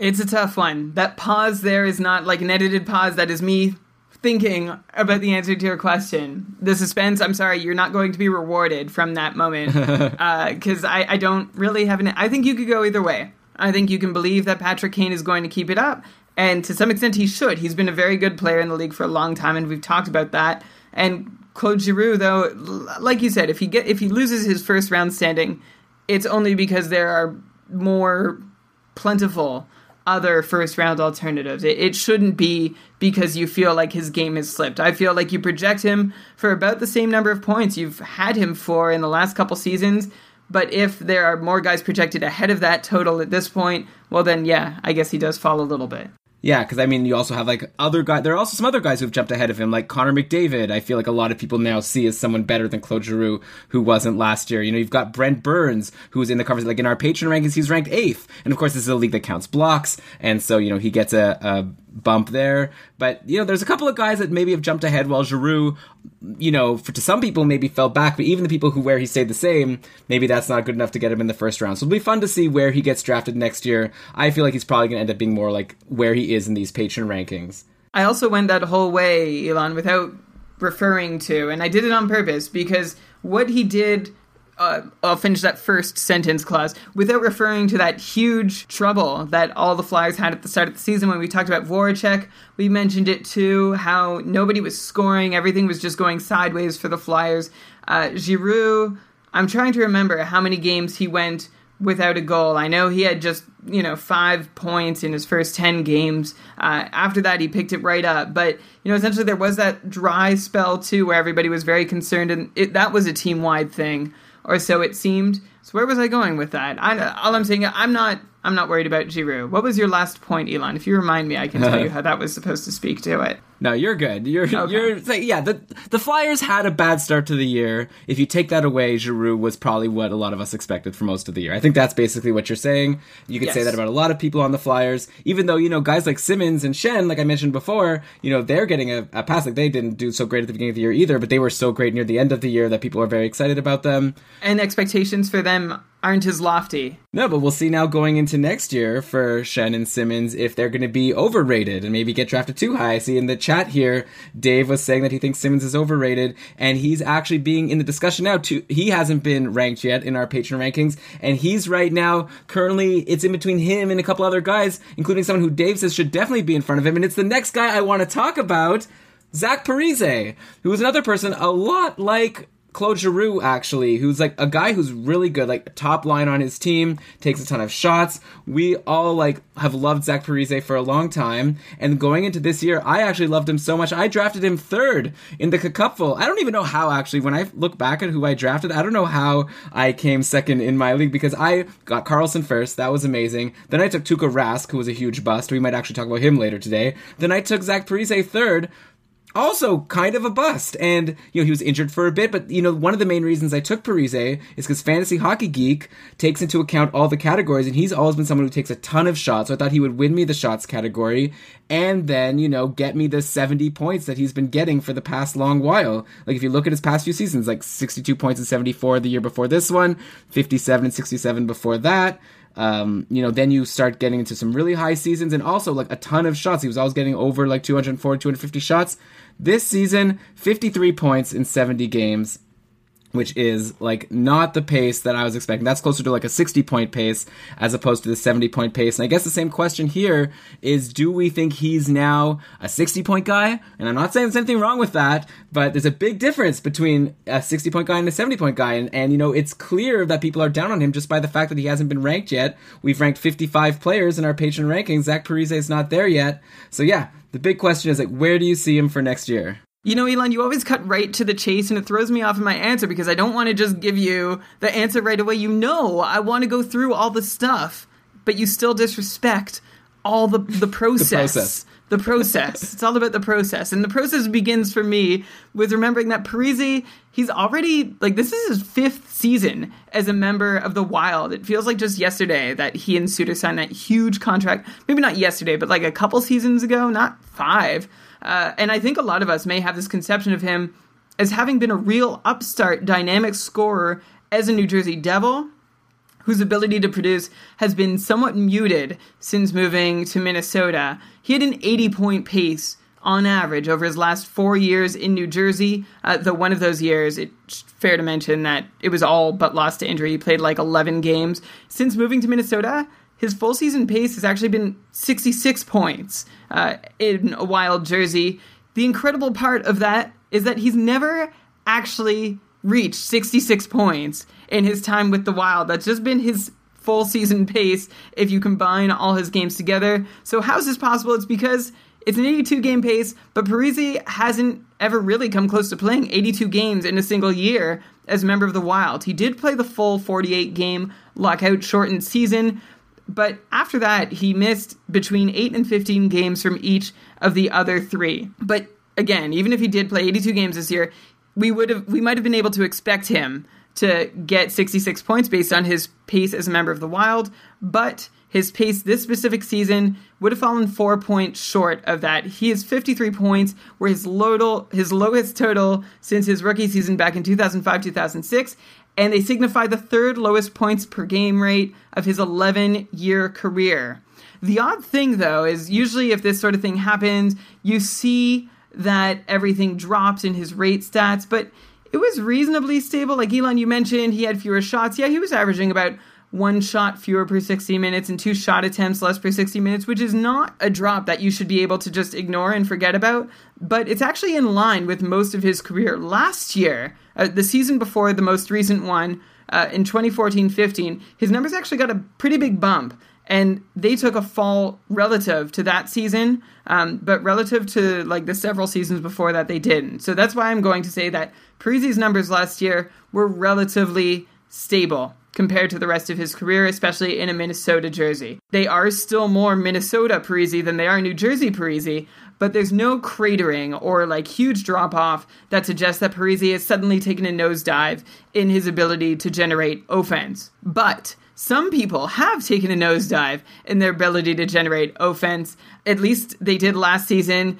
It's a tough one. That pause there is not like an edited pause. That is me thinking about the answer to your question. The suspense, I'm sorry, you're not going to be rewarded from that moment. Because uh, I, I don't really have an. I think you could go either way. I think you can believe that Patrick Kane is going to keep it up. And to some extent, he should. He's been a very good player in the league for a long time, and we've talked about that. And Claude Giroux, though, like you said, if he get if he loses his first round standing, it's only because there are more plentiful other first round alternatives. It, it shouldn't be because you feel like his game has slipped. I feel like you project him for about the same number of points you've had him for in the last couple seasons. But if there are more guys projected ahead of that total at this point, well, then yeah, I guess he does fall a little bit. Yeah, because I mean, you also have like other guys. There are also some other guys who've jumped ahead of him, like Connor McDavid. I feel like a lot of people now see as someone better than Claude Giroux, who wasn't last year. You know, you've got Brent Burns, who's in the conversation. Like in our patron rankings, he's ranked eighth, and of course, this is a league that counts blocks, and so you know he gets a, a bump there. But you know, there's a couple of guys that maybe have jumped ahead, while Giroux, you know, for, to some people maybe fell back. But even the people who where he stayed the same, maybe that's not good enough to get him in the first round. So it'll be fun to see where he gets drafted next year. I feel like he's probably going to end up being more like where he is in these patron rankings. I also went that whole way, Elon, without referring to, and I did it on purpose because what he did. Uh, I'll finish that first sentence clause without referring to that huge trouble that all the Flyers had at the start of the season when we talked about Voracek. We mentioned it too, how nobody was scoring, everything was just going sideways for the Flyers. Uh, Giroux, I'm trying to remember how many games he went without a goal. I know he had just, you know, five points in his first 10 games. Uh, after that, he picked it right up. But, you know, essentially there was that dry spell, too, where everybody was very concerned, and it, that was a team wide thing, or so it seemed. So where was I going with that? I, all I'm saying, I'm not. I'm not worried about Giroux. What was your last point, Elon? If you remind me, I can tell you how that was supposed to speak to it. No, you're good. You're Okay. you're yeah. The the Flyers had a bad start to the year. If you take that away, Giroux was probably what a lot of us expected for most of the year. I think that's basically what you're saying. You could say that about a lot of people on the Flyers. Even though you know guys like Simmonds and Schenn, like I mentioned before, you know they're getting a, a pass. Like they didn't do so great at the beginning of the year either, but they were so great near the end of the year that people are very excited about them. And expectations for them aren't as lofty. No, but we'll see now going into next year for and Simmonds if they're going to be overrated and maybe get drafted too high. I see in the chat here, Dave was saying that he thinks Simmonds is overrated, and he's actually being in the discussion now. Too, he hasn't been ranked yet in our patron rankings, and he's right now currently it's in between him and a couple other guys, including someone who Dave says should definitely be in front of him, and it's the next guy I want to talk about. Zach Parise, who is another person a lot like Claude Giroux, actually, who's like a guy who's really good, like top line on his team, takes a ton of shots. We all like have loved Zach Parise for a long time, and going into this year, I actually loved him so much. I drafted him third in the Cupful. I don't even know how actually. When I look back at who I drafted, I don't know how I came second in my league because I got Karlsson first. That was amazing. Then I took Tuukka Rask, who was a huge bust. We might actually talk about him later today. Then I took Zach Parise third also kind of a bust. And, you know, he was injured for a bit, but, you know, one of the main reasons I took Parise is because Fantasy Hockey Geek takes into account all the categories, and he's always been someone who takes a ton of shots. So I thought he would win me the shots category and then, you know, get me the 70 points that he's been getting for the past long while. Like, if you look at his past few seasons, like 62 points and 74 the year before this one, 57 and 67 before that. Um, you know, then you start getting into some really high seasons and also like a ton of shots. He was always getting over like 204, 250 shots. This season, 53 points in 70 games, which is like not the pace that I was expecting. That's closer to like a 60 point pace as opposed to the 70 point pace. And I guess the same question here is do we think he's now a 60 point guy? And I'm not saying there's anything wrong with that, but there's a big difference between a 60 point guy and a 70 point guy. And, and you know, it's clear that people are down on him just by the fact that he hasn't been ranked yet. We've ranked 55 players in our patron rankings. Zach Parise is not there yet. So yeah, the big question is like, where do you see him for next year? You know, Elon, you always cut right to the chase, and it throws me off in my answer because I don't want to just give you the answer right away. You know, I want to go through all the stuff, but you still disrespect all the the process. process. The process. it's all about the process, and the process begins for me with remembering that Parise. He's already like this is his fifth season as a member of the Wild. It feels like just yesterday that he and Suter signed that huge contract. Maybe not yesterday, but like a couple seasons ago, not five. Uh, and I think a lot of us may have this conception of him as having been a real upstart, dynamic scorer as a New Jersey Devil, whose ability to produce has been somewhat muted since moving to Minnesota. He had an 80 point pace on average over his last four years in New Jersey. Uh, though one of those years, it's fair to mention that it was all but lost to injury. He played like 11 games. Since moving to Minnesota, his full season pace has actually been 66 points uh, in a wild jersey. The incredible part of that is that he's never actually reached 66 points in his time with the Wild. That's just been his full season pace if you combine all his games together. So how's this possible? It's because it's an 82 game pace, but Parise hasn't ever really come close to playing 82 games in a single year as a member of the Wild. He did play the full 48 game lockout shortened season, but after that, he missed between 8 and 15 games from each of the other three. But again, even if he did play 82 games this year, we would have we might have been able to expect him to get 66 points based on his pace as a member of the Wild, but his pace this specific season would have fallen four points short of that. He has 53 points, where his, total, his lowest total since his rookie season back in 2005 2006, and they signify the third lowest points per game rate of his 11 year career. The odd thing, though, is usually if this sort of thing happens, you see that everything drops in his rate stats, but it was reasonably stable. Like Elon, you mentioned, he had fewer shots. Yeah, he was averaging about one shot fewer per 60 minutes and two shot attempts less per 60 minutes, which is not a drop that you should be able to just ignore and forget about. But it's actually in line with most of his career. Last year, uh, the season before the most recent one, uh, in 2014 15, his numbers actually got a pretty big bump and they took a fall relative to that season, um, but relative to like the several seasons before that, they didn't. So that's why I'm going to say that Parise's numbers last year were relatively stable compared to the rest of his career, especially in a Minnesota jersey. They are still more Minnesota Parise than they are New Jersey Parise, but there's no cratering or like huge drop off that suggests that Parise has suddenly taken a nosedive in his ability to generate offense. But some people have taken a nosedive in their ability to generate offense. At least they did last season.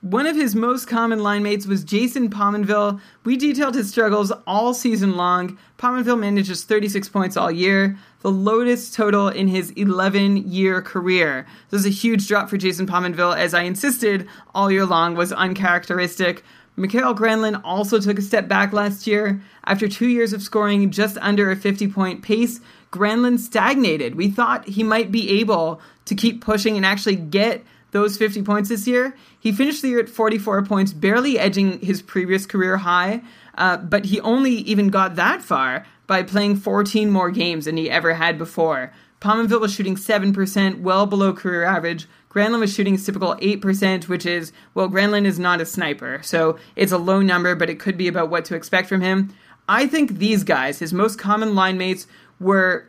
One of his most common line mates was Jason Pominville. We detailed his struggles all season long. Pominville manages 36 points all year, the lowest total in his 11 year career. This is a huge drop for Jason Pominville, as I insisted all year long was uncharacteristic. Mikael Granlund also took a step back last year. After two years of scoring just under a 50 point pace, Granlund stagnated. We thought he might be able to keep pushing and actually get those 50 points this year. He finished the year at 44 points, barely edging his previous career high, uh, but he only even got that far by playing 14 more games than he ever had before. Pominville was shooting 7%, well below career average. Granlund was shooting his typical 8%, which is, well, Granlund is not a sniper, so it's a low number, but it could be about what to expect from him. I think these guys, his most common line mates, were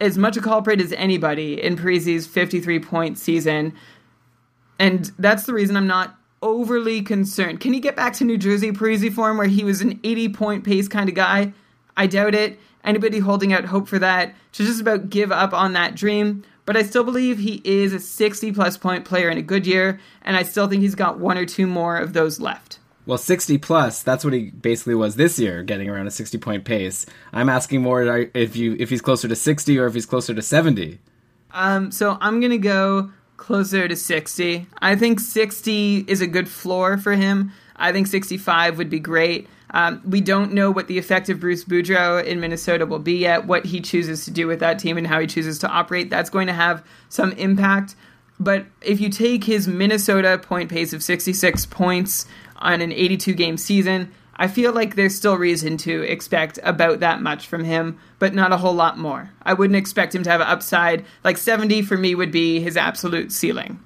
as much a culprit as anybody in Parise's 53 point season. And that's the reason I'm not overly concerned. Can he get back to New Jersey Parise form where he was an 80 point pace kind of guy? I doubt it. Anybody holding out hope for that should just about give up on that dream. But I still believe he is a 60 plus point player in a good year, and I still think he's got one or two more of those left. Well, 60 plus, that's what he basically was this year, getting around a 60 point pace. I'm asking more if you if he's closer to 60 or if he's closer to 70. Um, so I'm going to go closer to 60. I think 60 is a good floor for him. I think 65 would be great. Um, we don't know what the effect of Bruce Boudreau in Minnesota will be yet, what he chooses to do with that team and how he chooses to operate. That's going to have some impact. But if you take his Minnesota point pace of 66 points on an 82 game season, I feel like there's still reason to expect about that much from him, but not a whole lot more. I wouldn't expect him to have an upside. Like 70 for me would be his absolute ceiling.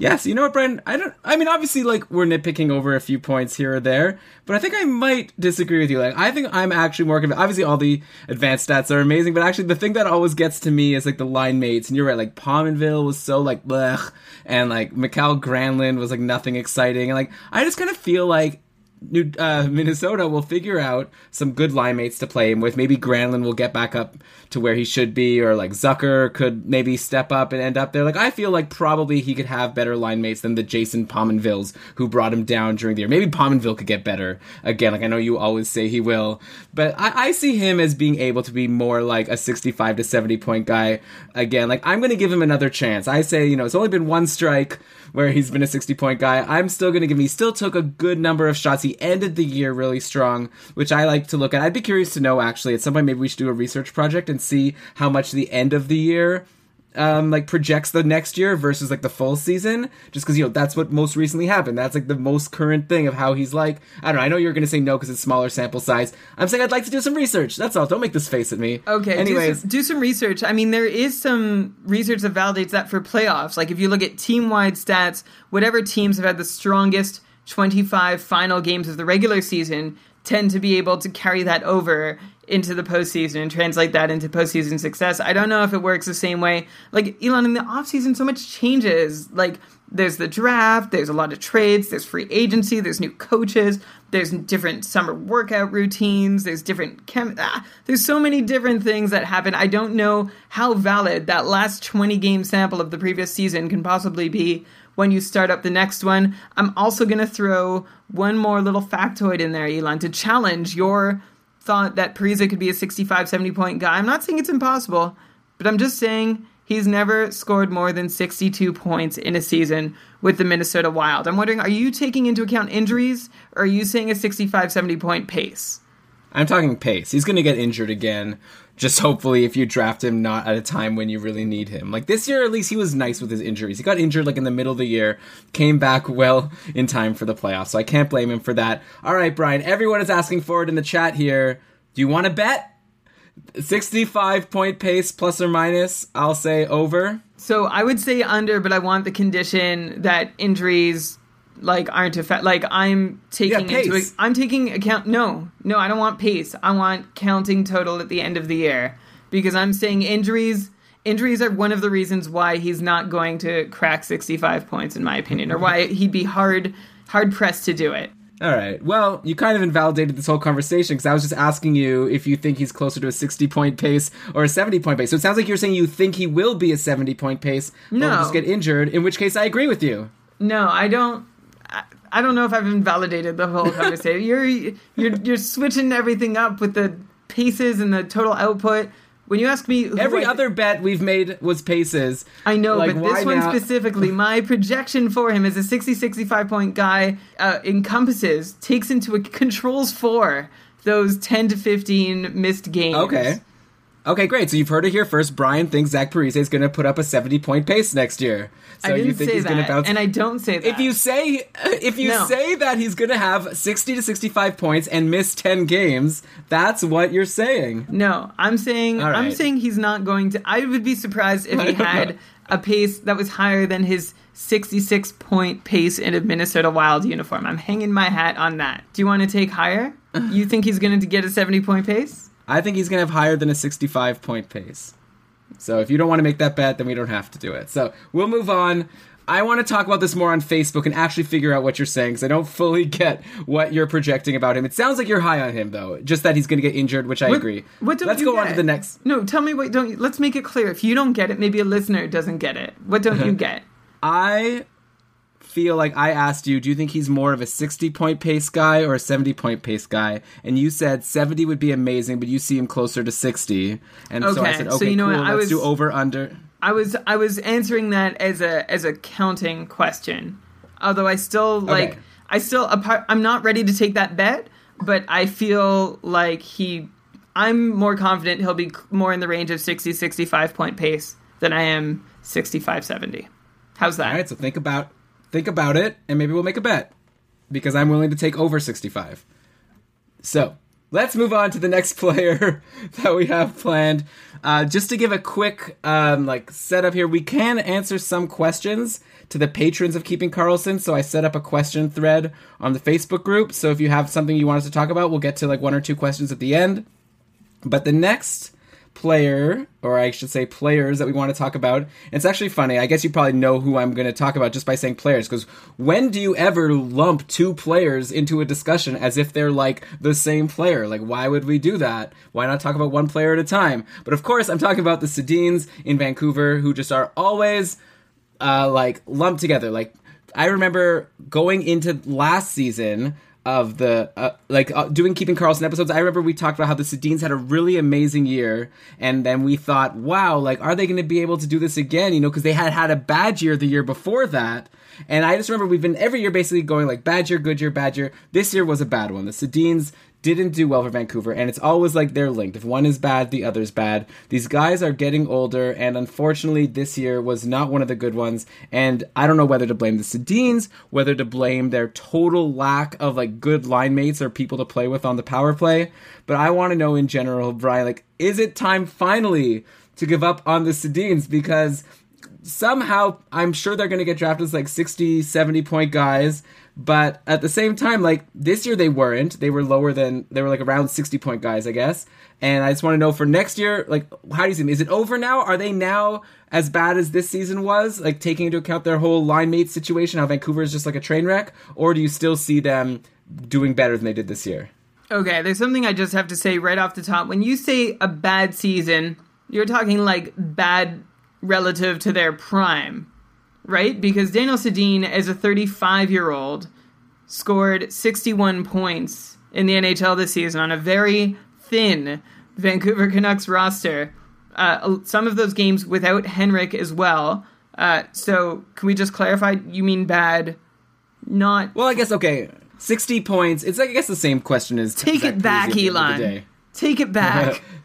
Yes, you know what, Brian? I don't. I mean, obviously, like we're nitpicking over a few points here or there, but I think I might disagree with you. Like, I think I'm actually more convinced. Obviously, all the advanced stats are amazing, but actually, the thing that always gets to me is like the line mates. And you're right, like Pominville was so like blech, and like Mikael Granlund was like nothing exciting, and like I just kind of feel like New uh, Minnesota will figure out some good line mates to play him with. Maybe Granlund will get back up to where he should be, or like Zucker could maybe step up and end up there. Like I feel like probably he could have better line mates than the Jason Pominvilles who brought him down during the year. Maybe Pominville could get better again. Like I know you always say he will, but I, I see him as being able to be more like a 65 to 70 point guy again. Like I'm going to give him another chance. I say you know it's only been one strike where he's been a 60 point guy. I'm still going to give him, he still took a good number of shots. He ended the year really strong, which I like to look at. I'd be curious to know actually at some point maybe we should do a research project and see how much the end of the year um, like projects the next year versus like the full season, just because you know that's what most recently happened. That's like the most current thing of how he's like. I don't know. I know you're gonna say no because it's smaller sample size. I'm saying I'd like to do some research. That's all. Don't make this face at me. Okay. Anyways, do some, do some research. I mean, there is some research that validates that for playoffs. Like if you look at team-wide stats, whatever teams have had the strongest 25 final games of the regular season tend to be able to carry that over into the postseason and translate that into postseason success. I don't know if it works the same way. Like Elon in the offseason, so much changes. Like there's the draft, there's a lot of trades, there's free agency, there's new coaches, there's different summer workout routines, there's different chem ah, there's so many different things that happen. I don't know how valid that last 20 game sample of the previous season can possibly be when you start up the next one. I'm also going to throw one more little factoid in there, Elon, to challenge your thought that Parise could be a 65, 70 point guy. I'm not saying it's impossible, but I'm just saying he's never scored more than 62 points in a season with the Minnesota Wild. I'm wondering, are you taking into account injuries or are you saying a 65, 70 point pace? I'm talking pace. He's going to get injured again. Just hopefully, if you draft him not at a time when you really need him. Like this year, at least he was nice with his injuries. He got injured like in the middle of the year, came back well in time for the playoffs. So I can't blame him for that. All right, Brian. Everyone is asking for it in the chat here. Do you want to bet? 65 point pace plus or minus. I'll say over. So I would say under, but I want the condition that injuries like aren't effect. Like I'm taking Yeah, into. I'm taking account. No, no, I don't want pace. I want counting total at the end of the year because I'm saying injuries. Injuries are one of the reasons why he's not going to crack 65 points, in my opinion, or why he'd be hard hard pressed to do it. All right. Well, you kind of invalidated this whole conversation because I was just asking you if you think he's closer to a 60 point pace or a 70 point pace. So it sounds like you're saying you think he will be a 70 point pace, but will No. just get injured, in which case I agree with you. No, I don't. I, don't know if I've invalidated the whole conversation. you're you're you're switching everything up with the paces and the total output. When you ask me, who Every I- other bet we've made was paces. I know, Like, but this why one now- specifically, my projection for him as a 60 65 point guy uh, encompasses, takes into a controls for those 10 to 15 missed games. Okay. Okay, great. So you've heard it here first. Brian thinks Zach Parise is going to put up a 70 point pace next year. So I didn't you think say he's going to that, bounce and I don't say that. if you say uh, if you No. say that he's going to have 60 to 65 points and miss 10 games, that's what you're saying. No, I'm saying All I'm saying he's not going to. I would be surprised if he had a pace that was higher than his 66 point pace in a Minnesota Wild uniform. I'm hanging my hat on that. Do you want to take higher? You think he's going to get a 70 point pace? I think he's going to have higher than a 65 point pace. So if you don't want to make that bet, then we don't have to do it. So we'll move on. I want to talk about this more on Facebook and actually figure out what you're saying because I don't fully get what you're projecting about him. It sounds like you're high on him though, just that he's going to get injured, which I What- agree. What don't Let's go on to the next. No, tell me what don't. You, let's make it clear. If you don't get it, maybe a listener doesn't get it. What don't you get? I feel like I asked you, do you think he's more of a 60 point pace guy or a 70 point pace guy? And you said 70 would be amazing, but you see him closer to 60. And so I Okay, said, so okay, you know cool, what, I let's was- do over under. I was I was answering that as a as a counting question. Although I still like Okay. I still apart I'm not ready to take that bet, but I feel like he I'm more confident he'll be more in the range of 60 65 point pace than I am 65 70. How's that? All right, so think about think about it, and maybe we'll make a bet because I'm willing to take over 65. So let's move on to the next player that we have planned. Uh, just to give a quick um, like setup here, we can answer some questions to the patrons of Keeping Karlsson. So I set up a question thread on the Facebook group. So if you have something you want us to talk about, we'll get to like one or two questions at the end. But the next player, or I should say players that we want to talk about, it's actually funny. I guess you probably know who I'm going to talk about just by saying players, because when do you ever lump two players into a discussion as if they're like the same player? Like, why would we do that? Why not talk about one player at a time? But of course, I'm talking about the Sedins in Vancouver, who just are always uh, like lumped together. Like I remember going into last season of the uh, like uh, doing keeping Karlsson episodes. I remember we talked about how the Sedins had a really amazing year, and then we thought, wow, like are they going to be able to do this again? You know, because they had had a bad year the year before that. And I just remember we've been every year basically going like bad year, good year, bad year. This year was a bad one. The Sedins didn't do well for Vancouver, and it's always like they're linked. If one is bad, the other's bad. These guys are getting older, and unfortunately, this year was not one of the good ones. And I don't know whether to blame the Sedins, whether to blame their total lack of like good line mates or people to play with on the power play. But I want to know in general, Brian, like, is it time finally to give up on the Sedins? Because somehow I'm sure they're going to get drafted as like 60, 70 point guys. But at the same time, like this year they weren't. They were lower than they were like around 60 point guys, I guess. And I just want to know for next year, like how do you see them? Is it over now? Are they now as bad as this season was? Like taking into account their whole line mate situation, how Vancouver is just like a train wreck, or do you still see them doing better than they did this year? Okay, there's something I just have to say right off the top. When you say a bad season, you're talking like bad relative to their prime, right? Because Daniel Sedin, as a 35 year old, scored 61 points in the NHL this season on a very thin Vancouver Canucks roster. Uh, some of those games without Henrik as well. Uh, so, can we just clarify? You mean bad, not. Well, I guess okay. 60 points. It's like I guess the same question as Take Zach it back, Parise at the end of the Elon. Take it back.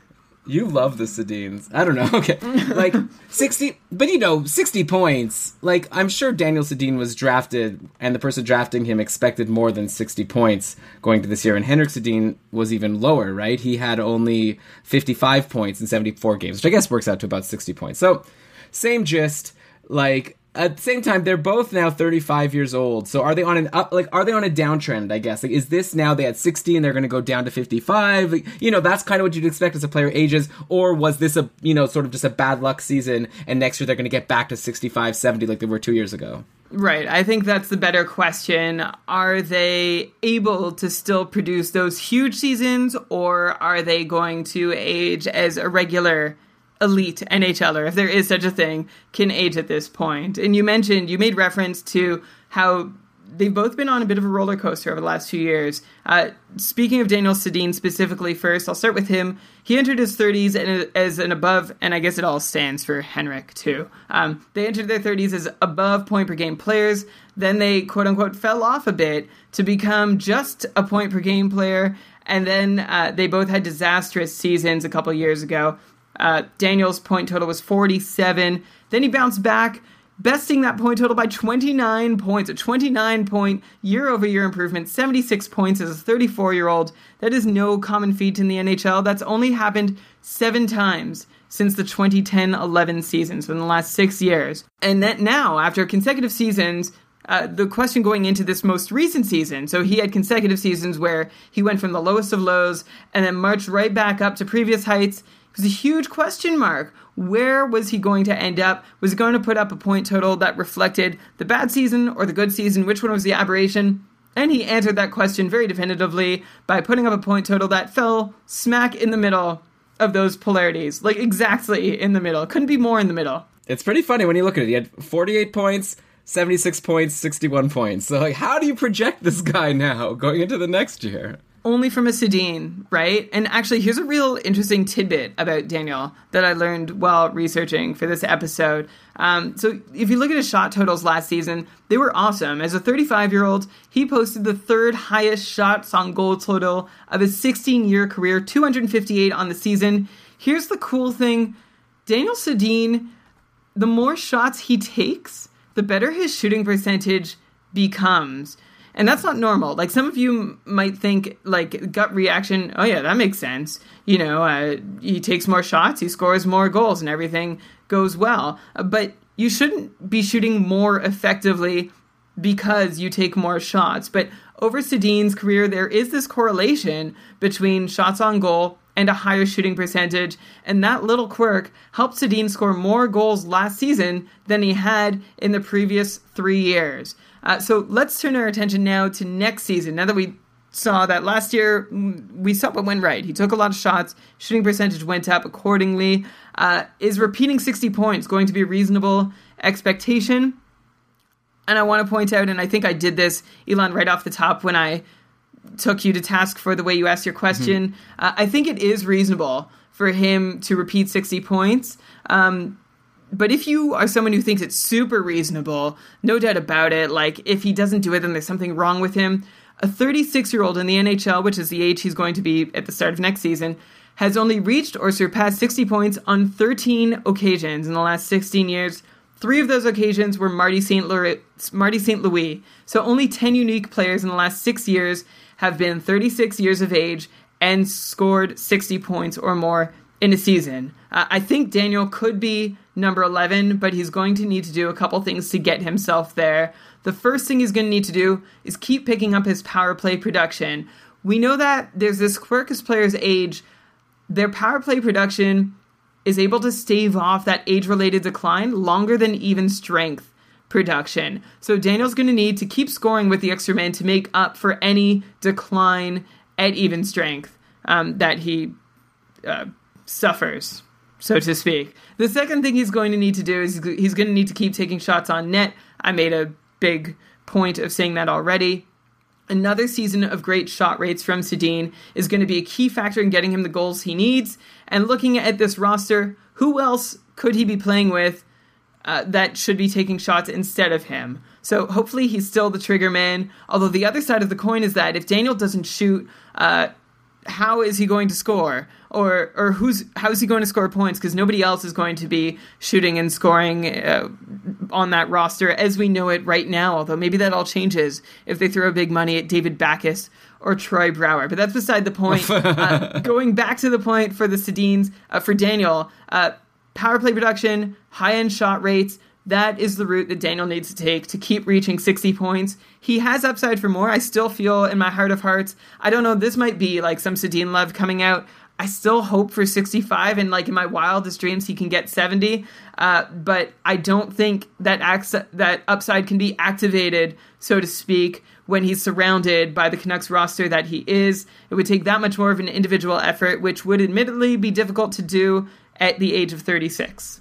You love the Sedins. I don't know. Okay. Like 60 but you know, 60 points. Like I'm sure Daniel Sedin was drafted and the person drafting him expected more than 60 points going to this year and Henrik Sedin was even lower, right? He had only 55 points in 74 games, which I guess works out to about 60 points. So, same gist. Like at the same time, they're both now 35 years old. So are they on an up? Like, are they on a downtrend? I guess. Like, is this now they had 60 and they're going to go down to 55? Like, you know, that's kind of what you'd expect as a player ages. Or was this a you know sort of just a bad luck season and next year they're going to get back to 65, 70 like they were two years ago? Right. I think that's the better question. Are they able to still produce those huge seasons, or are they going to age as a regular elite NHLer, if there is such a thing, can age at this point? And you mentioned, you made reference to how they've both been on a bit of a roller coaster over the last few years. Uh, speaking of Daniel Sedin specifically, first, I'll start with him. He entered his 30s and as an above, and I guess it all stands for Henrik too. Um, they entered their 30s as above point per game players. Then they quote unquote fell off a bit to become just a point per game player. And then uh, they both had disastrous seasons a couple years ago. Uh, Daniel's point total was 47. Then he bounced back, besting that point total by 29 points, a 29 point year over year improvement, 76 points as a 34 year old. That is no common feat in the NHL. That's only happened seven times since the 2010 11 season, so in the last six years. And that now, after consecutive seasons, uh, the question going into this most recent season, so he had consecutive seasons where he went from the lowest of lows and then marched right back up to previous heights. It was a huge question mark. Where was he going to end up? Was he going to put up a point total that reflected the bad season or the good season? Which one was the aberration? And he answered that question very definitively by putting up a point total that fell smack in the middle of those polarities. Like exactly in the middle. Couldn't be more in the middle. It's pretty funny when you look at it. He had 48 points, 76 points, 61 points. So, like, how do you project this guy now going into the next year? Only from a Sedin, right? And actually, here's a real interesting tidbit about Daniel that I learned while researching for this episode. Um, so, if you look at his shot totals last season, they were awesome. As a 35 year old, he posted the third highest shots on goal total of his 16 year career, 258 on the season. Here's the cool thing Daniel Sedin, the more shots he takes, the better his shooting percentage becomes. And that's not normal. Like some of you might think, like gut reaction. Oh yeah, that makes sense. You know, uh, he takes more shots, he scores more goals, and everything goes well. Uh, but you shouldn't be shooting more effectively because you take more shots. But over Sedin's career, there is this correlation between shots on goal and a higher shooting percentage, and that little quirk helped Sedin score more goals last season than he had in the previous three years. Uh, so let's turn our attention now to next season. Now that we saw that last year, we saw what went right. He took a lot of shots, shooting percentage went up accordingly. Uh, is repeating 60 points going to be a reasonable expectation? And I want to point out, and I think I did this, Elon, right off the top when I took you to task for the way you asked your question. Mm-hmm. Uh, I think it is reasonable for him to repeat 60 points. Um, but if you are someone who thinks it's super reasonable, no doubt about it, like if he doesn't do it, then there's something wrong with him. A 36 year old in the NHL, which is the age he's going to be at the start of next season, has only reached or surpassed 60 points on 13 occasions in the last 16 years. Three of those occasions were Marty St. Louis, Marty St. Louis. So only 10 unique players in the last six years have been 36 years of age and scored 60 points or more in a season. Uh, I think Daniel could be number 11, but he's going to need to do a couple things to get himself there. The first thing he's going to need to do is keep picking up his power play production. We know that there's this quirk as players age, their power play production is able to stave off that age related decline longer than even strength production. So Daniel's going to need to keep scoring with the extra man to make up for any decline at even strength um, that he uh, suffers, so to speak. The second thing he's going to need to do is he's going to need to keep taking shots on net. I made a big point of saying that already. Another season of great shot rates from Sedin is going to be a key factor in getting him the goals he needs. And looking at this roster, who else could he be playing with uh, that should be taking shots instead of him? So hopefully he's still the trigger man. Although the other side of the coin is that if Daniel doesn't shoot, uh, how is he going to score? Or or who's how is he going to score points? Because nobody else is going to be shooting and scoring uh, on that roster as we know it right now. Although maybe that all changes if they throw big money at David Backes or Troy Brouwer But that's beside the point. uh, going back to the point for the Sedins, uh, for Daniel, uh, power play production, high end shot rates, that is the route that Daniel needs to take to keep reaching 60 points. He has upside for more. I still feel in my heart of hearts, I don't know, this might be like some Sedin love coming out. I still hope for 65, and like in my wildest dreams, he can get 70. Uh, but I don't think that ac- that upside can be activated, so to speak, when he's surrounded by the Canucks roster that he is. It would take that much more of an individual effort, which would admittedly be difficult to do at the age of 36.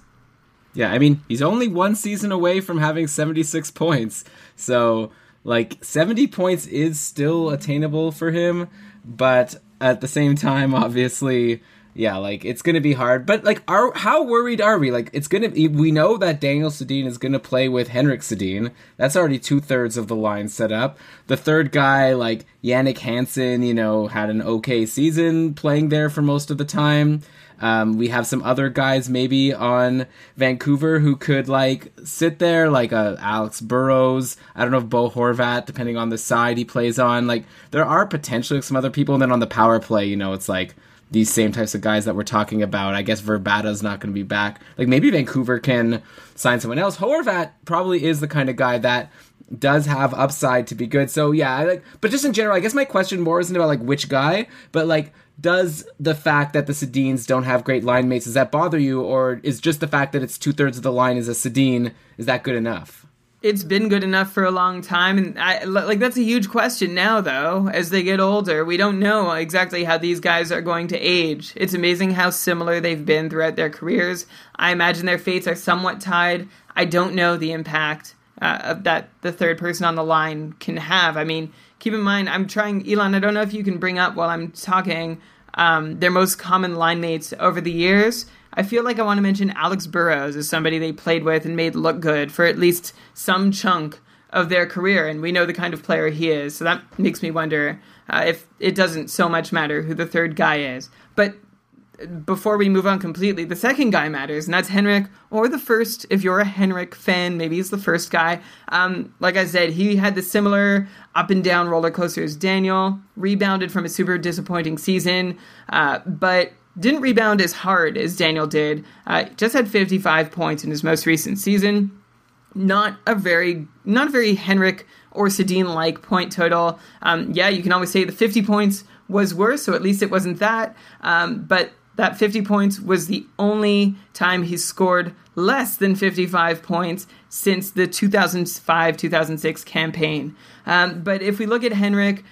Yeah, I mean, he's only one season away from having 76 points. So, like, 70 points is still attainable for him, but at the same time, obviously, yeah, like it's gonna be hard. But like, are how worried are we? Like, it's gonna. Be, we know that Daniel Sedin is gonna play with Henrik Sedin. That's already two thirds of the line set up. The third guy, like Jannik Hansen, you know, had an okay season playing there for most of the time. Um, we have some other guys maybe on Vancouver who could like sit there, like uh, Alex Burrows. I don't know if Bo Horvat, depending on the side he plays on. Like there are potentially some other people. And then on the power play, you know, it's like these same types of guys that we're talking about. I guess Vrbata's not going to be back. Like maybe Vancouver can sign someone else. Horvat probably is the kind of guy that does have upside to be good. So yeah, I like but just in general, I guess my question more isn't about like which guy, but like does the fact that the Sedins don't have great line mates, does that bother you? Or is just the fact that it's two thirds of the line is a Sedin, is that good enough? It's been good enough for a long time, and I, like that's a huge question now. Though, as they get older, we don't know exactly how these guys are going to age. It's amazing how similar they've been throughout their careers. I imagine their fates are somewhat tied. I don't know the impact uh, that the third person on the line can have. I mean, keep in mind, I'm trying, Elon, I don't know if you can bring up while I'm talking um, their most common line mates over the years. I feel like I want to mention Alex Burrows as somebody they played with and made look good for at least some chunk of their career, and we know the kind of player he is. So that makes me wonder uh, if it doesn't so much matter who the third guy is. But before we move on completely, the second guy matters, and that's Henrik, or the first. If you're a Henrik fan, maybe he's the first guy. Um, like I said, he had the similar up and down roller coaster as Daniel, rebounded from a super disappointing season, uh, but didn't rebound as hard as Daniel did. Uh, just had 55 points in his most recent season. Not a very, not a very Henrik or Sedin like point total. Um, yeah, you can always say the 50 points was worse, so at least it wasn't that. Um, but that 50 points was the only time he scored less than 55 points since the 2005 2006 campaign. Um, but if we look at Henrik,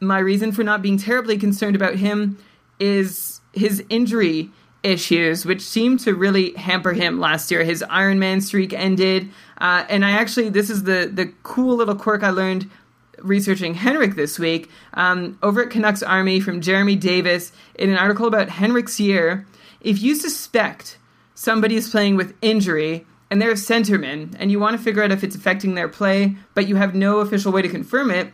my reason for not being terribly concerned about him is his injury issues, which seemed to really hamper him last year. His Ironman streak ended, uh, and I actually this is the the cool little quirk I learned researching Henrik this week um, over at Canucks Army from Jeremy Davis in an article about Henrik's year. If you suspect somebody is playing with injury and they're a centerman and you want to figure out if it's affecting their play, but you have no official way to confirm it,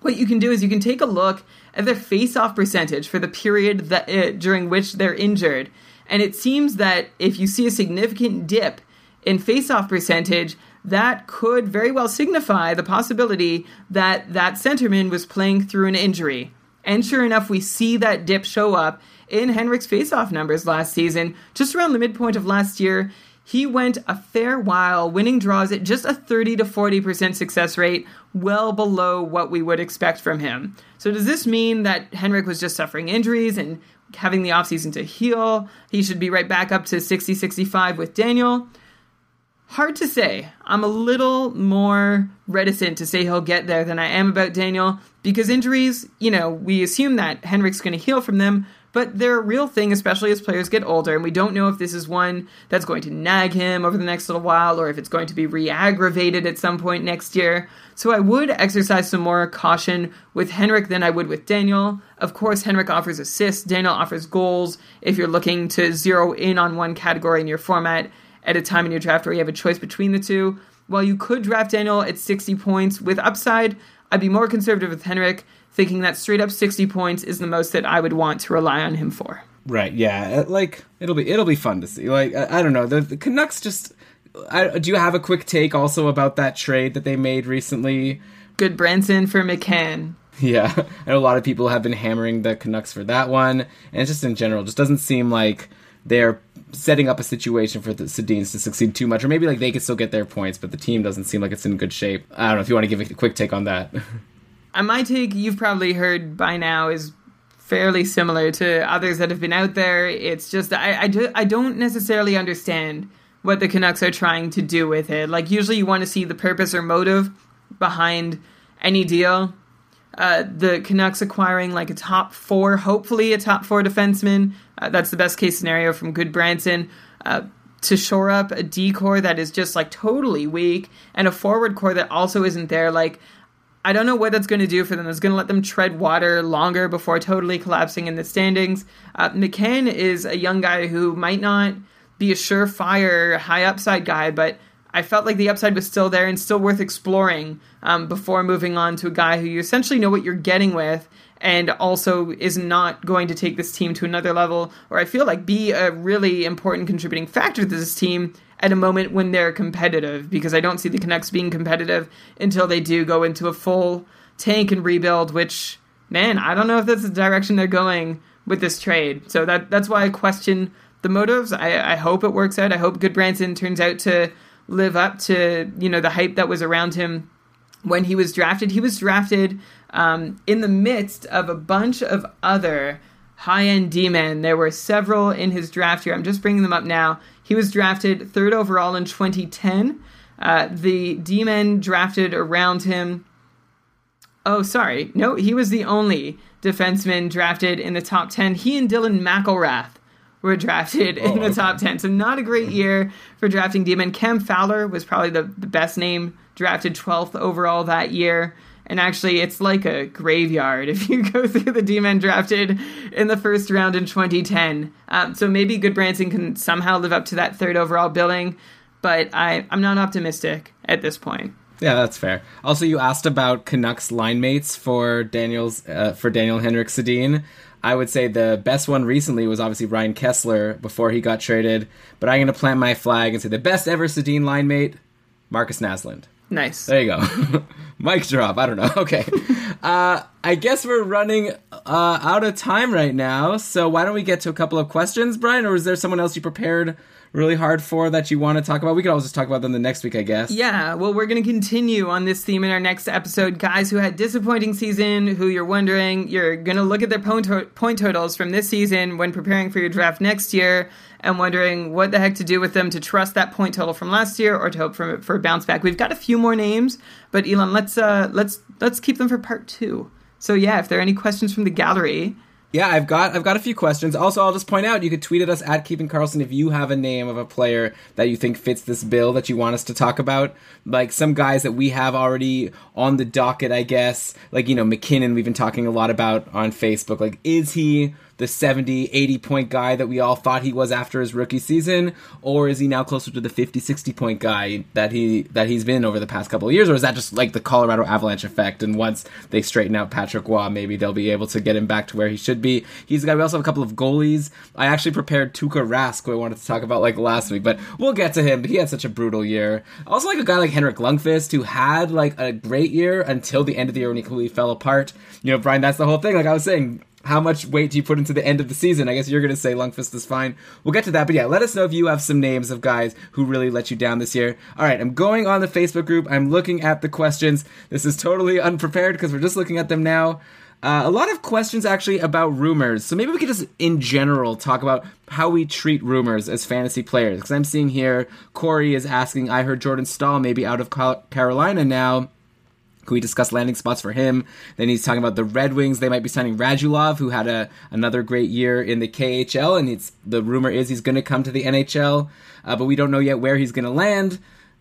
what you can do is you can take a look at their face-off percentage for the period that uh, during which they're injured, and it seems that if you see a significant dip in face-off percentage, that could very well signify the possibility that that centerman was playing through an injury. And sure enough, we see that dip show up in Henrik's face-off numbers last season, just around the midpoint of last year. He went a fair while winning draws at just a 30 to 40% success rate, well below what we would expect from him. So, does this mean that Henrik was just suffering injuries and having the offseason to heal? He should be right back up to 60 65 with Daniel? Hard to say. I'm a little more reticent to say he'll get there than I am about Daniel because injuries, you know, we assume that Henrik's going to heal from them, but they're a real thing, especially as players get older, and we don't know if this is one that's going to nag him over the next little while or if it's going to be re aggravated at some point next year. So I would exercise some more caution with Henrik than I would with Daniel. Of course, Henrik offers assists, Daniel offers goals if you're looking to zero in on one category in your format at a time in your draft where you have a choice between the two. While you could draft Daniel at 60 points with upside, I'd be more conservative with Henrik thinking that straight up 60 points is the most that I would want to rely on him for. Right. Yeah. uh, Like it'll be it'll be fun to see. Like I, I don't know. The, the Canucks just. I, do you have a quick take also about that trade that they made recently? Gudbranson for McCann. Yeah, and a lot of people have been hammering the Canucks for that one, and just in general, just doesn't seem like they're setting up a situation for the Sedins to succeed too much, or maybe like they could still get their points, but the team doesn't seem like it's in good shape. I don't know if you want to give a quick take on that. And my take, you've probably heard by now, is fairly similar to others that have been out there. It's just I I, do, I don't necessarily understand what the Canucks are trying to do with it. Like usually you want to see the purpose or motive behind any deal. Uh, the Canucks acquiring like a top four, hopefully a top four defenseman. Uh, that's the best case scenario from Gudbranson. Uh, to shore up a D core that is just like totally weak and a forward core that also isn't there. Like, I don't know what that's going to do for them. It's going to let them tread water longer before totally collapsing in the standings. Uh, McCann is a young guy who might not be a surefire high upside guy, but I felt like the upside was still there and still worth exploring um, before moving on to a guy who you essentially know what you're getting with and also is not going to take this team to another level or I feel like be a really important contributing factor to this team at a moment when they're competitive because I don't see the Canucks being competitive until they do go into a full tank and rebuild which man, I don't know if that's the direction they're going with this trade. So that that's why I question the motives. I, I hope it works out. I hope Gudbranson turns out to live up to you know the hype that was around him when he was drafted. He was drafted um, in the midst of a bunch of other high end D men. There were several in his draft here. I'm just bringing them up now. He was drafted third overall in 2010. Uh, the D men drafted around him. Oh, sorry. No, he was the only defenseman drafted in the top 10. He and Dylan McIlrath were drafted in the okay. top 10. So, not a great year for drafting D men. Cam Fowler was probably the, the best name, drafted 12th overall that year. And actually, it's like a graveyard if you go through the D-men drafted in the first round in 2010. Um, so maybe Gudbranson can somehow live up to that third overall billing, but I, I'm not optimistic at this point. Yeah, that's fair. Also, you asked about Canucks line mates for Daniel's uh, for Daniel Henrik Sedin. I would say the best one recently was obviously Ryan Kesler before he got traded. But I'm going to plant my flag and say the best ever Sedin line mate, Markus Naslund. Nice. There you go. Mic drop. I don't know. Okay. Uh, I guess we're running uh, out of time right now. So why don't we get to a couple of questions, Brian? Or is there someone else you prepared really hard for that you want to talk about? We could always just talk about them the next week, I guess. Yeah, well, we're going to continue on this theme in our next episode. Guys who had disappointing season, who you're wondering, you're going to look at their point, to- point totals from this season when preparing for your draft next year and wondering what the heck to do with them to trust that point total from last year or to hope for, for a bounce back. We've got a few more names, but Elon, let's uh, let's let's keep them for part two. So yeah, if there are any questions from the gallery, Yeah, I've got I've got a few questions. Also, I'll just point out you could tweet at us at Keeping Karlsson if you have a name of a player that you think fits this bill that you want us to talk about. Like some guys that we have already on the docket, I guess. Like you know MacKinnon, we've been talking a lot about on Facebook. Like, is he the 70, 80 point guy that we all thought he was after his rookie season, or is he now closer to the 50, 60 point guy that he that he's been over the past couple of years, or is that just like the Colorado Avalanche effect? And once they straighten out Patrick Roy, maybe they'll be able to get him back to where he should be. He's got we also have a couple of goalies. I actually prepared Tuukka Rask, who I wanted to talk about like last week, but we'll get to him. But he had such a brutal year. Also, like a guy like Henrik Lundqvist, who had like a great year until the end of the year when he completely fell apart. You know, Brian, that's the whole thing. Like I was saying, how much weight do you put into the end of the season? I guess you're going to say Lundqvist is fine. We'll get to that, but yeah, let us know if you have some names of guys who really let you down this year. All right, I'm going on the Facebook group. I'm looking at the questions. This is totally unprepared because we're just looking at them now. Uh, a lot of questions actually about rumors. So maybe we could just, in general, talk about how we treat rumors as fantasy players. Because I'm seeing here, Corey is asking, I heard Jordan Staal maybe out of Carolina now. Can we discuss landing spots for him? Then he's talking about the Red Wings. They might be signing Radulov, who had a another great year in the KHL, and it's the rumor is he's going to come to the NHL, uh, but we don't know yet where he's going to land.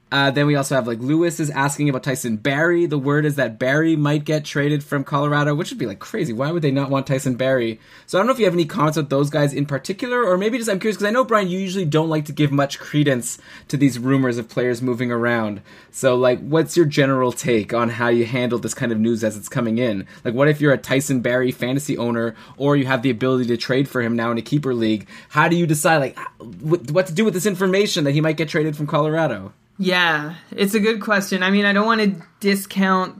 Uh, then we also have like Lewis is asking about Tyson Barrie. The word is that Barrie might get traded from Colorado, which would be like crazy. Why would they not want Tyson Barrie? So I don't know if you have any comments with those guys in particular, or maybe just I'm curious because I know Brian, you usually don't like to give much credence to these rumors of players moving around. So like, what's your general take on how you handle this kind of news as it's coming in? Like, what if you're a Tyson Barrie fantasy owner, or you have the ability to trade for him now in a keeper league? How do you decide like what to do with this information that he might get traded from Colorado? Yeah, it's a good question. I mean, I don't want to discount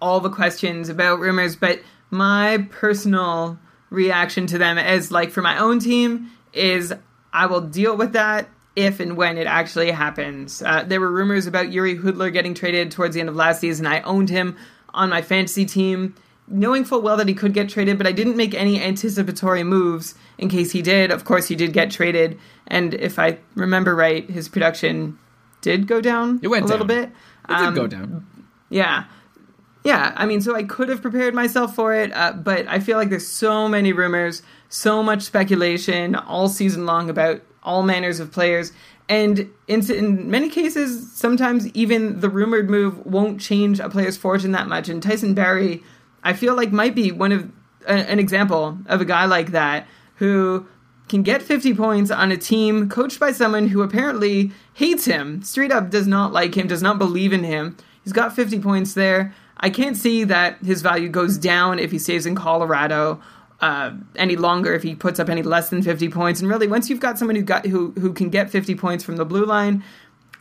all the questions about rumors, but my personal reaction to them as like for my own team is I will deal with that if and when it actually happens. Uh, there were rumors about Jiri Hudler getting traded towards the end of last season. I owned him on my fantasy team, knowing full well that he could get traded, but I didn't make any anticipatory moves in case he did. Of course, he did get traded, and if I remember right, his production did go down it went a little down. bit. It um, did go down. Yeah. Yeah, I mean, so I could have prepared myself for it, uh, but I feel like there's so many rumors, so much speculation all season long about all manners of players. And in, in many cases, sometimes even the rumored move won't change a player's fortune that much. And Tyson Barrie, I feel like, might be one of an example of a guy like that who can get 50 points on a team coached by someone who apparently hates him, straight up does not like him, does not believe in him. He's got 50 points there. I can't see that his value goes down if he stays in Colorado uh, any longer if he puts up any less than 50 points. And really, once you've got someone who got who who can get 50 points from the blue line,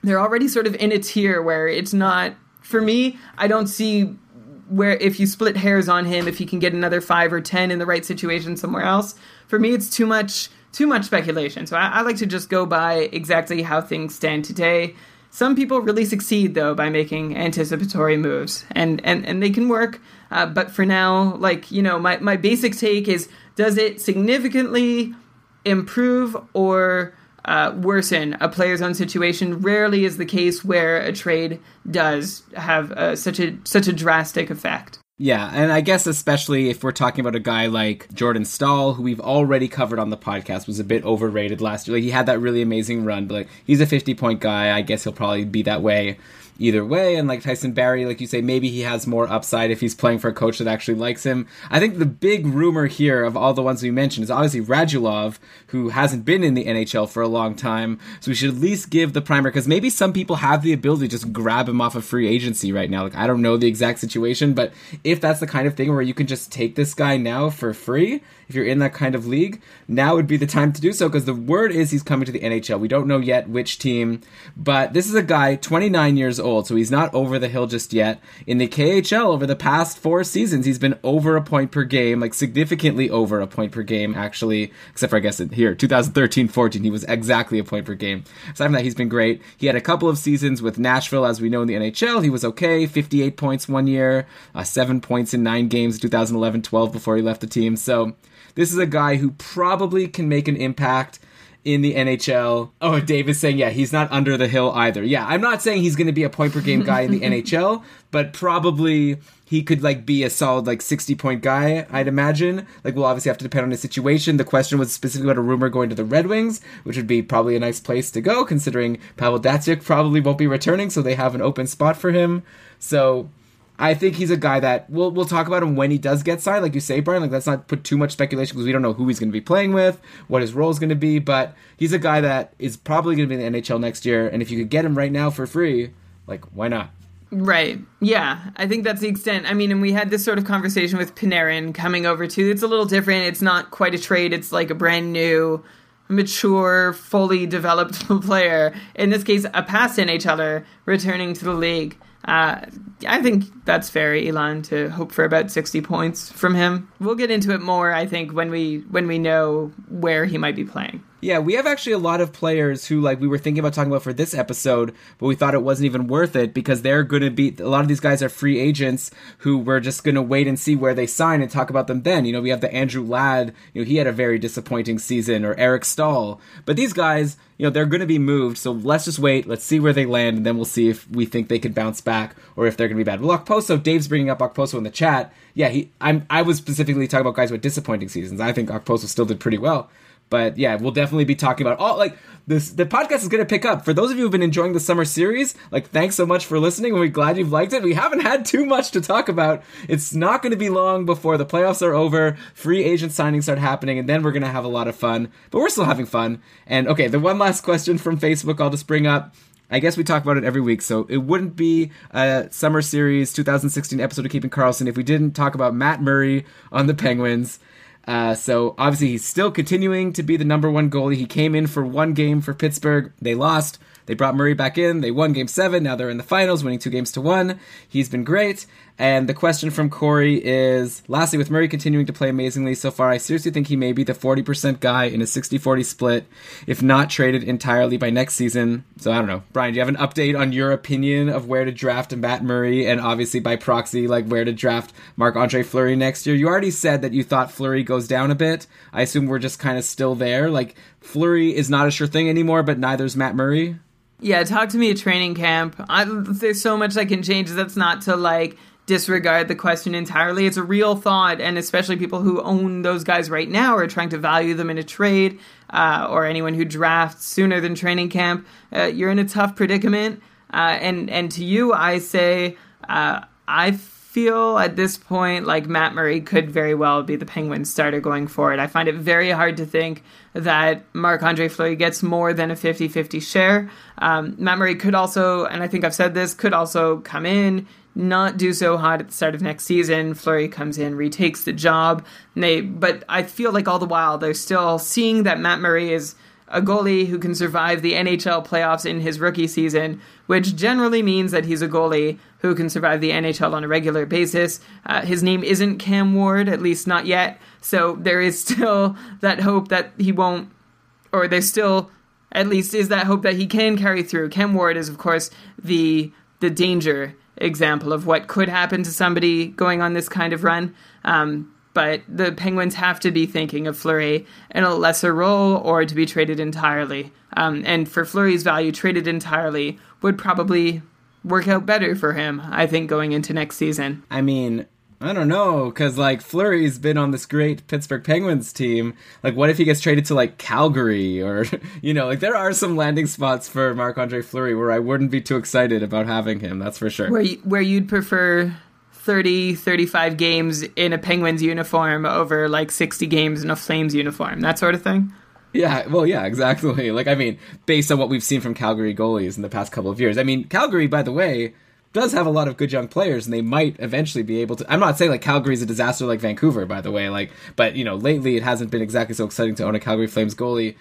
they're already sort of in a tier where it's not. For me, I don't see where if you split hairs on him, if he can get another five or 10 in the right situation somewhere else. For me, it's too much too much speculation. So I, I like to just go by exactly how things stand today. Some people really succeed though by making anticipatory moves, and and and they can work. Uh, but for now, like you know, my my basic take is: does it significantly improve or uh, worsen a player's own situation? Rarely is the case where a trade does have uh, such a such a drastic effect. Yeah, and I guess especially if we're talking about a guy like Jordan Staal, who we've already covered on the podcast, was a bit overrated last year. Like he had that really amazing run, but like he's a 50 point guy. I guess he'll probably be that way either way. And like Tyson Barrie, like you say, maybe he has more upside if he's playing for a coach that actually likes him. I think the big rumor here of all the ones we mentioned is obviously Radulov, who hasn't been in the NHL for a long time. So we should at least give the primer because maybe some people have the ability to just grab him off of free agency right now. Like I don't know the exact situation, but if that's the kind of thing where you can just take this guy now for free, if you're in that kind of league, now would be the time to do so because the word is he's coming to the NHL. We don't know yet which team, but this is a guy 29 years old, so he's not over the hill just yet. In the KHL over the past 4 seasons, he's been over a point per game, like significantly over a point per game actually, except for I guess here 2013-14 he was exactly a point per game. Aside from that, he's been great. He had a couple of seasons with Nashville as we know in the NHL. He was okay, 58 points one year, uh, 7 points in 9 games 2011-12 before he left the team. So this is a guy who probably can make an impact in the NHL. Oh, Dave is saying, yeah, he's not under the hill either. Yeah, I'm not saying he's going to be a point per game guy in the NHL, but probably he could like be a solid like 60 point guy, I'd imagine. Like we'll obviously have to depend on his situation. The question was specifically about a rumor going to the Red Wings, which would be probably a nice place to go considering Pavel Datsyuk probably won't be returning, so they have an open spot for him. So I think he's a guy that we'll we'll talk about him when he does get signed, like you say, Brian. Like let's not put too much speculation because we don't know who he's going to be playing with, what his role is going to be. But he's a guy that is probably going to be in the NHL next year, and if you could get him right now for free, like why not? Right. Yeah. I think that's the extent. I mean, and we had this sort of conversation with Panarin coming over too. It's a little different. It's not quite a trade. It's like a brand new, mature, fully developed player. In this case, a past NHLer returning to the league. Uh, I think that's fair, Elon, to hope for about sixty points from him. We'll get into it more, I think, when we when we know where he might be playing. Yeah, we have actually a lot of players who like we were thinking about talking about for this episode, but we thought it wasn't even worth it because they're going to be a lot of these guys are free agents who we're just going to wait and see where they sign and talk about them then. You know, we have the Andrew Ladd, you know, he had a very disappointing season or Eric Staal. But these guys, you know, they're going to be moved, so let's just wait, let's see where they land and then we'll see if we think they could bounce back or if they're going to be bad. Well, Okposo, Dave's bringing up Okposo in the chat. Yeah, he I'm I was specifically talking about guys with disappointing seasons. I think Okposo still did pretty well. But yeah, we'll definitely be talking about all like this. The podcast is going to pick up for those of you who've been enjoying the summer series. Like, thanks so much for listening. We're glad you've liked it. We haven't had too much to talk about. It's not going to be long before the playoffs are over, free agent signings start happening, and then we're going to have a lot of fun. But we're still having fun. And okay, the one last question from Facebook I'll just bring up. I guess we talk about it every week, so it wouldn't be a summer series 2016 episode of Keeping Karlsson if we didn't talk about Matt Murray on the Penguins. Uh, so obviously he's still continuing to be the number one goalie. He came in for one game for Pittsburgh. They lost. They brought Murray back in. They won game seven. Now they're in the finals, winning two games to one. He's been great. And the question from Corey is lastly, with Murray continuing to play amazingly so far, I seriously think he may be the 40% guy in a 60 40 split, if not traded entirely by next season. So I don't know. Brian, do you have an update on your opinion of where to draft Matt Murray and obviously by proxy, like where to draft Marc Andre Fleury next year? You already said that you thought Fleury goes down a bit. I assume we're just kind of still there. Like Fleury is not a sure thing anymore, but neither is Matt Murray. Yeah, talk to me at training camp. I, there's so much I can change. That's not to like disregard the question entirely. It's a real thought, and especially people who own those guys right now are trying to value them in a trade, uh, or anyone who drafts sooner than training camp. Uh, you're in a tough predicament, uh, and and to you, I say, uh, I feel at this point like Matt Murray could very well be the Penguins starter going forward. I find it very hard to think that Marc Andre Fleury gets more than a 50 50 share. Um, Matt Murray could also, and I think I've said this, could also come in, not do so hot at the start of next season. Fleury comes in, retakes the job. they, but I feel like all the while they're still seeing that Matt Murray is a goalie who can survive the NHL playoffs in his rookie season, which generally means that he's a goalie who can survive the NHL on a regular basis. Uh, his name isn't Cam Ward, at least not yet, so there is still that hope that he won't, or there's still, at least, is that hope that he can carry through. Cam Ward is, of course, the the danger example of what could happen to somebody going on this kind of run. Um, but the Penguins have to be thinking of Fleury in a lesser role or to be traded entirely. Um, and for Fleury's value, traded entirely would probably work out better for him, I think, going into next season. I mean, I don't know, because like Fleury's been on this great Pittsburgh Penguins team. Like, what if he gets traded to like Calgary or, you know, like there are some landing spots for Marc Andre Fleury where I wouldn't be too excited about having him. That's for sure. Where you, where you'd prefer 30, 35 games in a Penguins uniform over like 60 games in a Flames uniform, that sort of thing? Yeah, well, yeah, exactly. Like, I mean, based on what we've seen from Calgary goalies in the past couple of years. I mean, Calgary, by the way, does have a lot of good young players, and they might eventually be able to. I'm not saying like Calgary's a disaster like Vancouver, by the way, like, but you know, lately it hasn't been exactly so exciting to own a Calgary Flames goalie.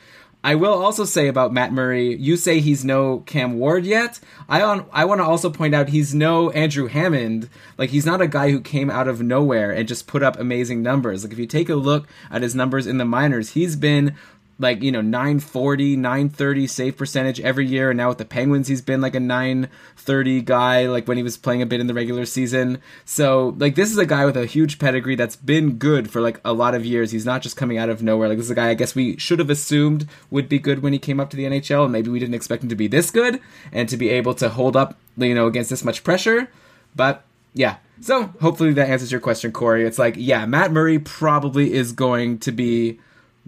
I will also say about Matt Murray, you say he's no Cam Ward yet. I on I want to also point out he's no Andrew Hammond. Like he's not a guy who came out of nowhere and just put up amazing numbers. Like if you take a look at his numbers in the minors, he's been like you know 940 930 save percentage every year. And now with the penguins he's been like a 930 guy like when he was playing a bit in the regular season. So like this is a guy with a huge pedigree that's been good for like a lot of years. He's not just coming out of nowhere. Like this is a guy i guess we should have assumed would be good when he came up to the nhl and maybe we didn't expect him to be this good and to be able to hold up you know against this much pressure. But yeah. So hopefully that answers your question corey. It's like yeah matt murray probably is going to be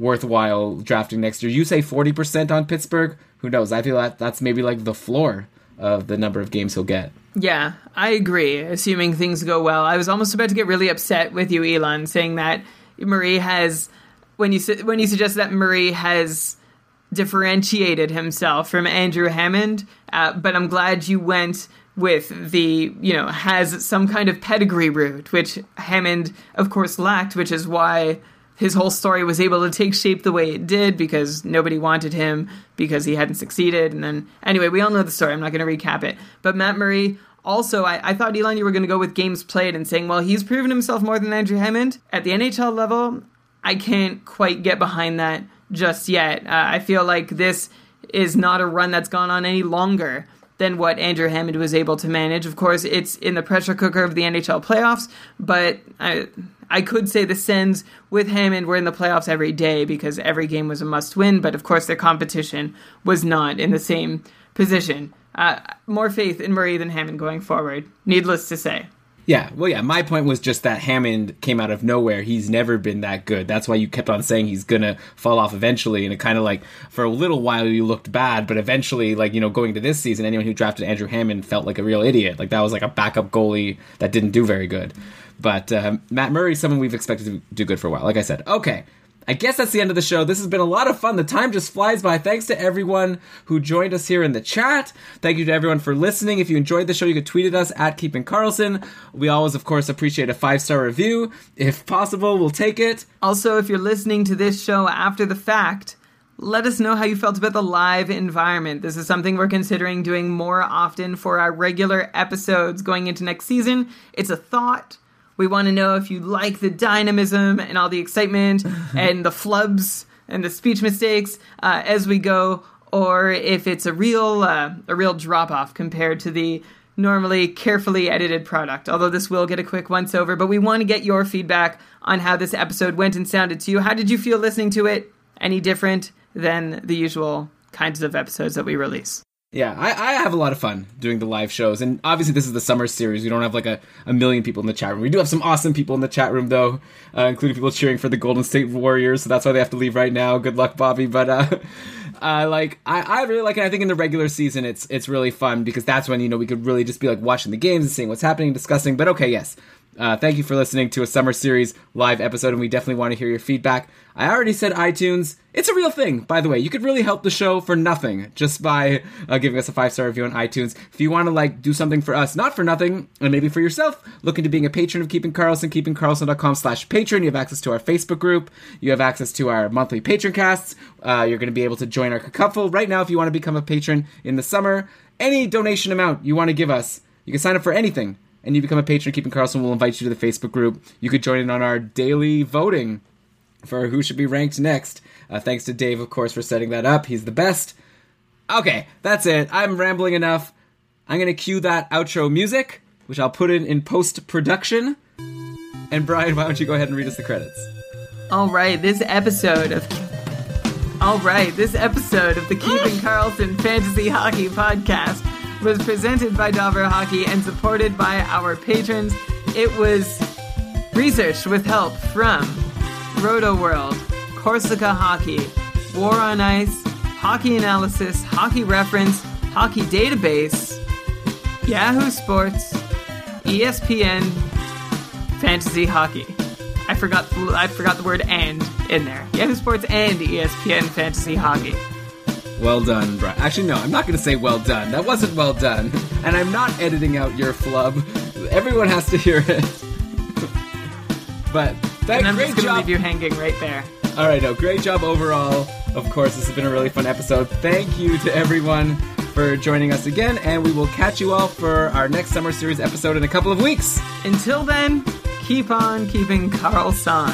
worthwhile drafting next year. You say 40% on Pittsburgh? Who knows? I feel that that's maybe like the floor of the number of games he'll get. Yeah, I agree. Assuming things go well, I was almost about to get really upset with you, Elon, saying that Murray has when you when you suggest that Murray has differentiated himself from Andrew Hammond. Uh, but I'm glad you went with the you know has some kind of pedigree route, which Hammond of course lacked, which is why his whole story was able to take shape the way it did because nobody wanted him because he hadn't succeeded. And then, anyway, we all know the story. I'm not going to recap it. But Matt Murray, also, I, I thought, Elon, you were going to go with games played and saying, well, he's proven himself more than Andrew Hammond. At the NHL level, I can't quite get behind that just yet. Uh, I feel like this is not a run that's gone on any longer than what Andrew Hammond was able to manage. Of course, it's in the pressure cooker of the NHL playoffs, but I, I could say the Sens with Hammond were in the playoffs every day because every game was a must win, but of course their competition was not in the same position. Uh, more faith in Murray than Hammond going forward, needless to say. Yeah, well, yeah. My point was just that Hammond came out of nowhere. He's never been that good. That's why you kept on saying he's gonna fall off eventually. And it kind of like for a little while you looked bad, but eventually, like you know, going to this season, anyone who drafted Andrew Hammond felt like a real idiot. Like that was like a backup goalie that didn't do very good. But uh, Matt Murray, someone we've expected to do good for a while. Like I said, okay. I guess that's the end of the show. This has been a lot of fun. The time just flies by. Thanks to everyone who joined us here in the chat. Thank you to everyone for listening. If you enjoyed the show, you could tweet at us at Keeping Karlsson. We always, of course, appreciate a five star review. If possible, we'll take it. Also, if you're listening to this show after the fact, let us know how you felt about the live environment. This is something we're considering doing more often for our regular episodes going into next season. It's a thought. We want to know if you like the dynamism and all the excitement and the flubs and the speech mistakes uh, as we go, or if it's a real uh, a real drop off compared to the normally carefully edited product. Although this will get a quick once over, but we want to get your feedback on how this episode went and sounded to you. How did you feel listening to it? Any different than the usual kinds of episodes that we release? Yeah, I, I have a lot of fun doing the live shows, and obviously this is the summer series. We don't have like a, a million people in the chat room. We do have some awesome people in the chat room though, uh, including people cheering for the Golden State Warriors. So that's why they have to leave right now. Good luck, Bobby. But uh, uh, like I, I really like it. I think in the regular season it's it's really fun because that's when you know we could really just be like watching the games and seeing what's happening, discussing. But okay, yes, uh, thank you for listening to a summer series live episode, and we definitely want to hear your feedback. I already said iTunes. It's a real thing, by the way. You could really help the show for nothing just by uh, giving us a five star review on iTunes. If you want to like do something for us, not for nothing, and maybe for yourself, look into being a patron of Keeping Karlsson, keepingkarlsson.com slash patron. You have access to our Facebook group. You have access to our monthly patron casts. Uh, you're going to be able to join our couple right now if you want to become a patron in the summer. Any donation amount you want to give us, you can sign up for anything and you become a patron of Keeping Karlsson, we'll invite you to the Facebook group. You could join in on our daily voting for who should be ranked next. Uh, thanks to Dave, of course, for setting that up. He's the best. Okay, that's it. I'm rambling enough. I'm going to cue that outro music, which I'll put in in post production. And Brian, why don't you go ahead and read us the credits? All right, this episode of All right, this episode of the Keeping Karlsson Fantasy Hockey Podcast was presented by Dobber Hockey and supported by our patrons. It was researched with help from Rotoworld, Corsica Hockey, War on Ice, Hockey Analysis, Hockey Reference, Hockey Database, Yahoo Sports, ESPN, Fantasy Hockey. I forgot I forgot the word and in there. Yahoo Sports and ESPN Fantasy Hockey. Well done, Brian. Actually, no, I'm not going to say well done. That wasn't well done. And I'm not editing out your flub. Everyone has to hear it. but that, And I'm great just gonna job. leave you hanging right there. All right, no, great job overall. Of course, this has been a really fun episode. Thank you to everyone for joining us again, and we will catch you all for our next summer series episode in a couple of weeks. Until then, keep on keeping Carl Son.